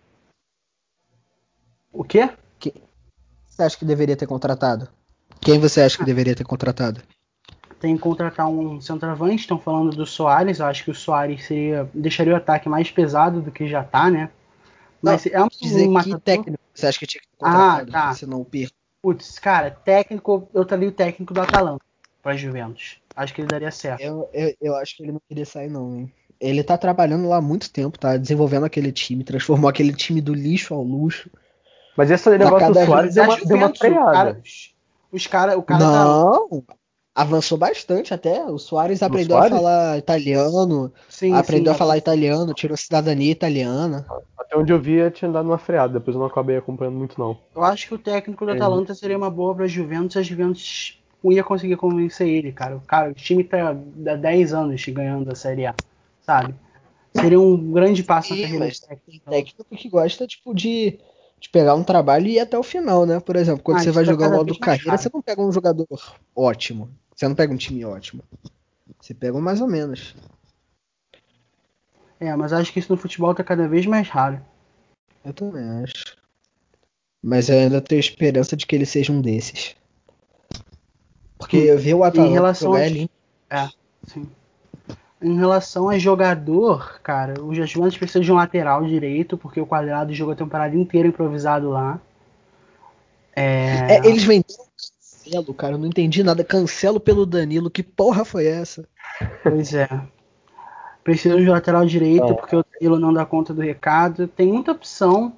O quê? Quem você acha que deveria ter contratado? Quem você acha que deveria ter contratado? tem que contratar um centroavante. Estão falando do Soares. Eu acho que o Soares seria, deixaria o ataque mais pesado do que já está, né? Mas é um Dizer que matador. técnico você acha que tinha que ter Ah, contratado, tá. se não o Pirlo? Putz, cara, técnico, eu traria o técnico do Atalanta pra Juventus. Acho que ele daria certo. Eu, eu, eu acho que ele não queria sair, não, hein? Ele tá trabalhando lá há muito tempo, tá desenvolvendo aquele time, transformou aquele time do lixo ao luxo. Mas esse negócio do Soares deu uma, deu uma cara- freada. Os caras, o cara tá. não! Avançou bastante até. O Soares aprendeu Suárez? a falar italiano, Sim, aprendeu sim, a falar italiano, tirou cidadania italiana. Até onde eu via tinha dado uma freada, depois eu não acabei acompanhando muito não. Eu acho que o técnico do É. Atalanta seria uma boa pra Juventus, a Juventus não ia conseguir convencer ele, cara. O cara, o time tá há 10 anos ganhando a Série A, sabe? Seria um grande passo na carreira. Técnico que gosta, tipo, de, de pegar um trabalho e ir até o final, né? Por exemplo, quando Ah, você vai jogar o modo carreira, você não pega um jogador ótimo. Você não pega um time ótimo. Você pega um mais ou menos. É, mas acho que isso no futebol tá cada vez mais raro. Eu também acho. Mas eu ainda tenho esperança de que ele seja um desses. Porque eu vi o Atalanta relação jogar é. Sim. Em relação a jogador, cara, o Juventus precisa de um lateral direito, porque o quadrado jogou a temporada inteira improvisado lá. É, É, eles venderam Cancelo, cara. Eu não entendi nada. Cancelo pelo Danilo. Que porra foi essa? Pois é. Precisa de um lateral direito, É. porque o Danilo não dá conta do recado. Tem muita opção.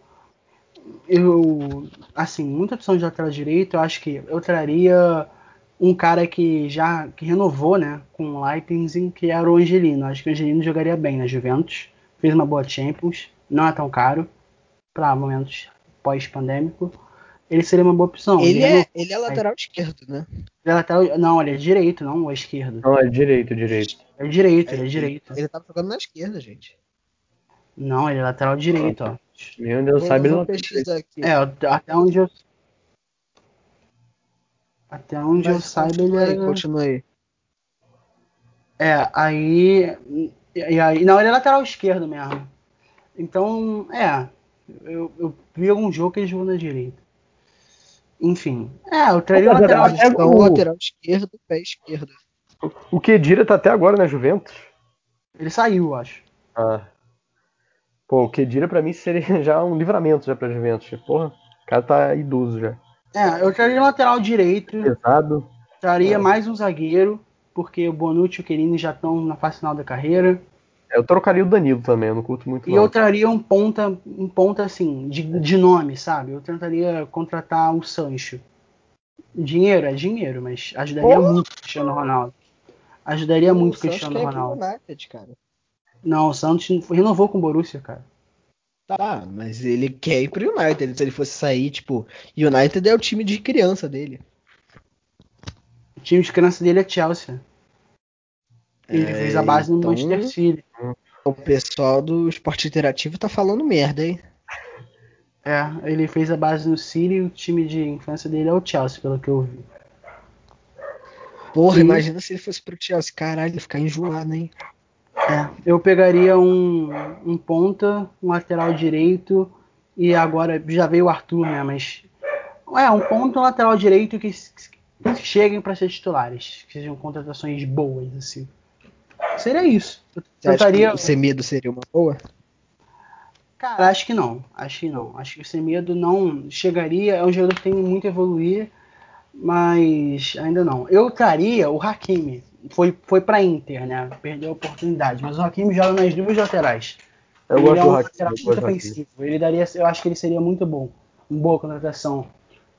Eu. Assim, muita opção de lateral direito. Eu acho que eu traria um cara que já que renovou, né? Com o Leipzig, que era o Angelino. Acho que o Angelino jogaria bem na Juventus. Fez uma boa Champions. Não é tão caro. Para momentos pós-pandêmico. Ele seria uma boa opção. Ele renovou- é, ele é lateral esquerdo, né? ele é lateral- Não, ele é direito, não o esquerdo. Não, é direito, direito. É direito, ele é direito. Ele tava jogando na esquerda, gente. Não, ele é lateral direito, ó. Meu Deus, Vou- sabe ele aqui. É, até onde eu. Até onde eu Mas saiba, ele era. continua aí. É, aí. E aí. Não, ele é lateral esquerdo mesmo. Então, é. Eu, eu vi algum jogo que ele jogou na direita. Enfim. É, eu traria o lateral esquerdo. Então, o- lateral esquerdo, pé esquerdo. O Kedira tá até agora na Juventus. Ele saiu, eu acho. Ah. Pô, o Kedira pra mim seria já um livramento já pra Juventus. Porra, o cara tá idoso já. É, eu traria o lateral direito. Pesado. Traria É. mais um zagueiro. Porque o Bonucci e o Querini já estão na fase final da carreira. Eu trocaria o Danilo também, eu não curto muito E não. eu traria um ponta, um ponta assim, de, de nome, sabe? Eu tentaria contratar o Sancho. Dinheiro é dinheiro, mas ajudaria Porra! muito o Cristiano Ronaldo. Ajudaria muito o Cristiano Ronaldo. United, cara. Não, o Santos renovou com o Borussia, cara. Tá, mas ele quer ir pro United. Se ele fosse sair, tipo, United é o time de criança dele. O time de criança dele é Chelsea. Ele É, fez a base no então- Manchester City. O pessoal do esporte interativo tá falando merda, hein? É, ele fez a base no City e o time de infância dele é o Chelsea, pelo que eu vi. Porra, Sim. imagina se ele fosse pro Chelsea. Caralho, ele ficar enjoado, hein? É, eu pegaria um, um ponta, um lateral direito e agora já veio o Arthur, né? Mas é um ponta, um lateral direito que, que cheguem para ser titulares, que sejam contratações boas assim. Seria isso. Eu Você acha tentaria. que o Semedo seria uma boa? Cara, acho que não. Acho que não. Acho que o Semedo não chegaria. É um jogador que tem muito a evoluir, mas ainda não. Eu traria o Hakimi. Foi, foi pra Inter, né? Perdeu a oportunidade. Mas o Hakimi joga nas duas laterais. Eu ele gosto é do um Hakimi, muito ofensivo. Ele daria, eu acho que ele seria muito bom. Uma boa contratação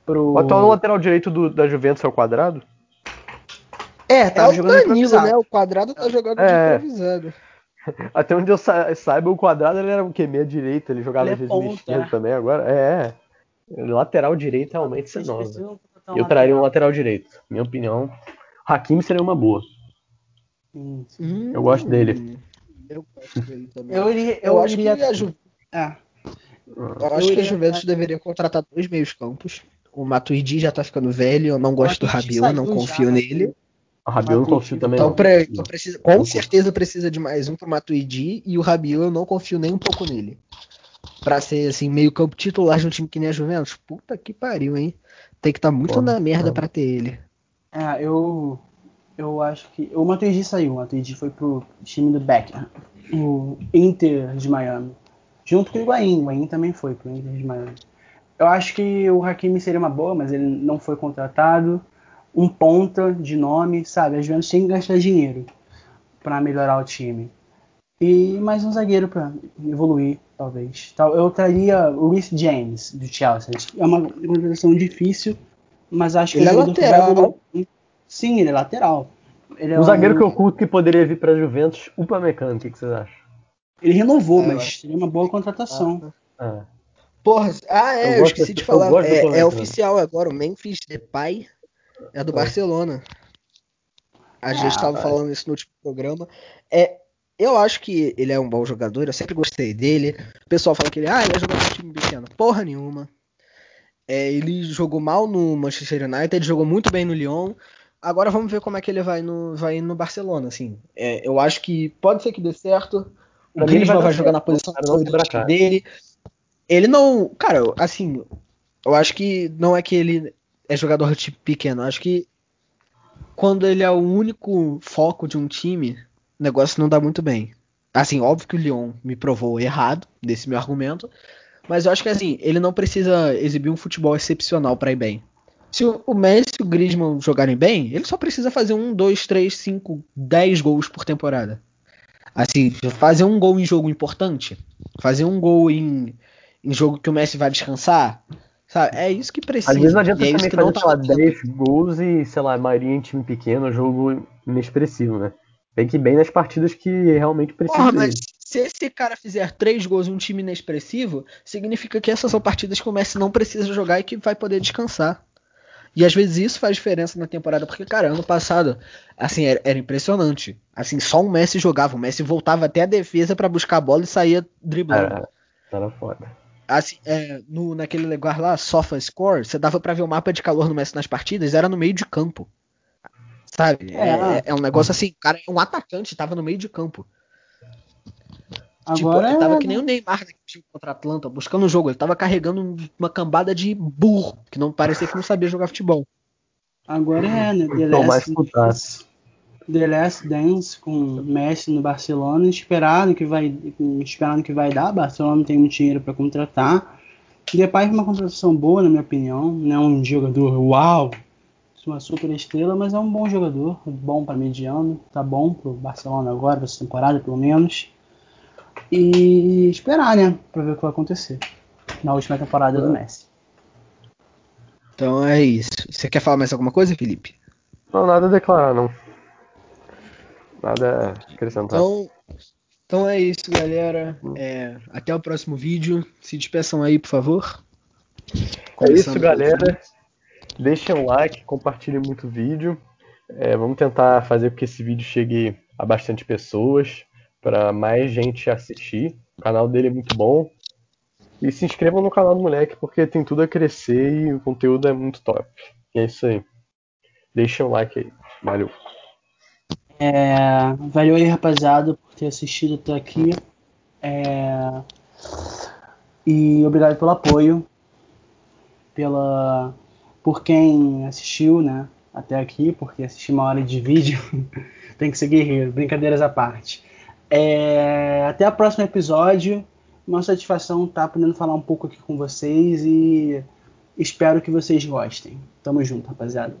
pro. O atual lateral direito do- da Juventus é o quadrado? É, É tava o jogando Danilo, improvisado. né? O quadrado tá jogando É. de improvisado. Até onde eu sa- saiba, o quadrado ele era o quê? Meia direita, ele jogava Ele é às vezes esquerda né? também agora. É, é. Lateral direito realmente você Eles nova. um Eu traria um lateral direito. Minha opinião. Hakimi seria uma boa. Sim. Hum, Eu gosto dele. Eu gosto dele também. Eu, iria, Eu eu, acho que iria. a Ju- É. Eu acho que a Juventus deveria contratar dois meios campos. O Matuidi já tá ficando velho, eu não gosto do Rabiot, não confio já, nele. né? O Rabiot eu não confio também Então, não. pra- então precisa, com certeza precisa de mais um pro Matuidi e o Rabiot eu não confio nem um pouco nele. Pra ser assim, meio campo titular de um time que nem a Juventus. Puta que pariu, hein? Tem que estar muito Porra, na merda pra ter ele. É, eu. Eu acho que. O Matuidi saiu. O Matuidi foi pro time do Beckham. O Inter de Miami. Junto com o Higuaín. O Higuaín também foi pro Inter de Miami. Eu acho que o Hakimi seria uma boa, mas ele não foi contratado. Um ponta de nome, sabe? A Juventus tem que gastar dinheiro para melhorar o time. E mais um zagueiro para evoluir, talvez. Eu traria o Rhys James, do Chelsea. É uma contratação difícil, mas acho que ele é lateral. Sim, ele é lateral. Ele é um zagueiro que eu curto que poderia vir para a Juventus, o Pamecano, o que, que vocês acham? Ele renovou, é, mas seria uma boa contratação. Ah, ah. Porra, ah, é, eu, eu esqueci de falar. É, é, oficial agora, o Memphis Depay é do é. Barcelona. A gente estava ah, falando isso no último programa. É, eu acho que ele é um bom jogador, eu sempre gostei dele. O pessoal fala que ele, ah, ele é jogador de time pequeno. Porra nenhuma. É, ele jogou mal no Manchester United, ele jogou muito bem no Lyon. Agora vamos ver como é que ele vai no, vai no Barcelona, assim. É, eu acho que pode ser que dê certo. O Griezmann vai, vai jogar na posição dele. Ele não. Cara, assim. Eu acho que não é que ele é jogador de tipo pequeno. Eu acho que quando ele é o único foco de um time, o negócio não dá muito bem. Assim, óbvio que o Lyon me provou errado desse meu argumento. Mas eu acho que assim, ele não precisa exibir um futebol excepcional para ir bem. Se o Messi e o Griezmann jogarem bem, ele só precisa fazer um, dois, três, cinco, dez gols por temporada. Assim, fazer um gol em jogo importante, fazer um gol em, em jogo que o Messi vai descansar, sabe? É isso que precisa. Às vezes não adianta é também fazer, tá sei lá, 10 gols e, sei lá, maioria em time pequeno, jogo inexpressivo, né? Tem que ir bem nas partidas que realmente precisa. Porra, mas se esse cara fizer três gols em um time inexpressivo, significa que essas são partidas que o Messi não precisa jogar e que vai poder descansar. E às vezes isso faz diferença na temporada, porque, cara, ano passado, assim, era, era impressionante. Assim, só um Messi jogava. O Messi voltava até a defesa para buscar a bola e saía driblando. Era, era foda. Assim, é, no, naquele lugar lá, Sofa Score, você dava para ver o mapa de calor no Messi nas partidas, era no meio de campo. Sabe? É, é, é um negócio assim, cara, um atacante tava no meio de campo. Tipo, Agora tipo, ele tava é... que nem o Neymar contra a Atlanta, buscando o jogo. Ele tava carregando uma cambada de burro, que não parecia que não sabia jogar futebol. Agora é, né? The Last, Dance, The Last Dance com Messi no Barcelona, esperado que vai, esperando que vai dar. Barcelona tem muito dinheiro para contratar. Depay é uma contratação boa, na minha opinião. Não é um jogador uau, uma super estrela, mas é um bom jogador, bom para mediano, tá bom pro Barcelona agora, essa temporada pelo menos e esperar, né, para ver o que vai acontecer na última temporada do Messi. Então é isso. Você quer falar mais alguma coisa, Felipe? Não, nada a declarar, não. Nada a acrescentar. Então, então é isso, galera. É, até o próximo vídeo. Se despeçam aí, por favor. é isso, galera. Deixem um like, compartilhem muito o vídeo. É, vamos tentar fazer com que esse vídeo chegue a bastante pessoas para mais gente assistir. O canal dele é muito bom. E se inscrevam no canal do moleque porque tem tudo a crescer e o conteúdo é muito top. E é isso aí. Deixa um like aí. Valeu. É, valeu aí, rapaziada, por ter assistido até aqui. É, e obrigado pelo apoio. Pela, por quem assistiu, né? Até aqui, porque assistir uma hora de vídeo tem que ser guerreiro. Brincadeiras à parte. É, até o próximo episódio. Uma satisfação estar tá podendo falar um pouco aqui com vocês e espero que vocês gostem. Tamo junto, rapaziada.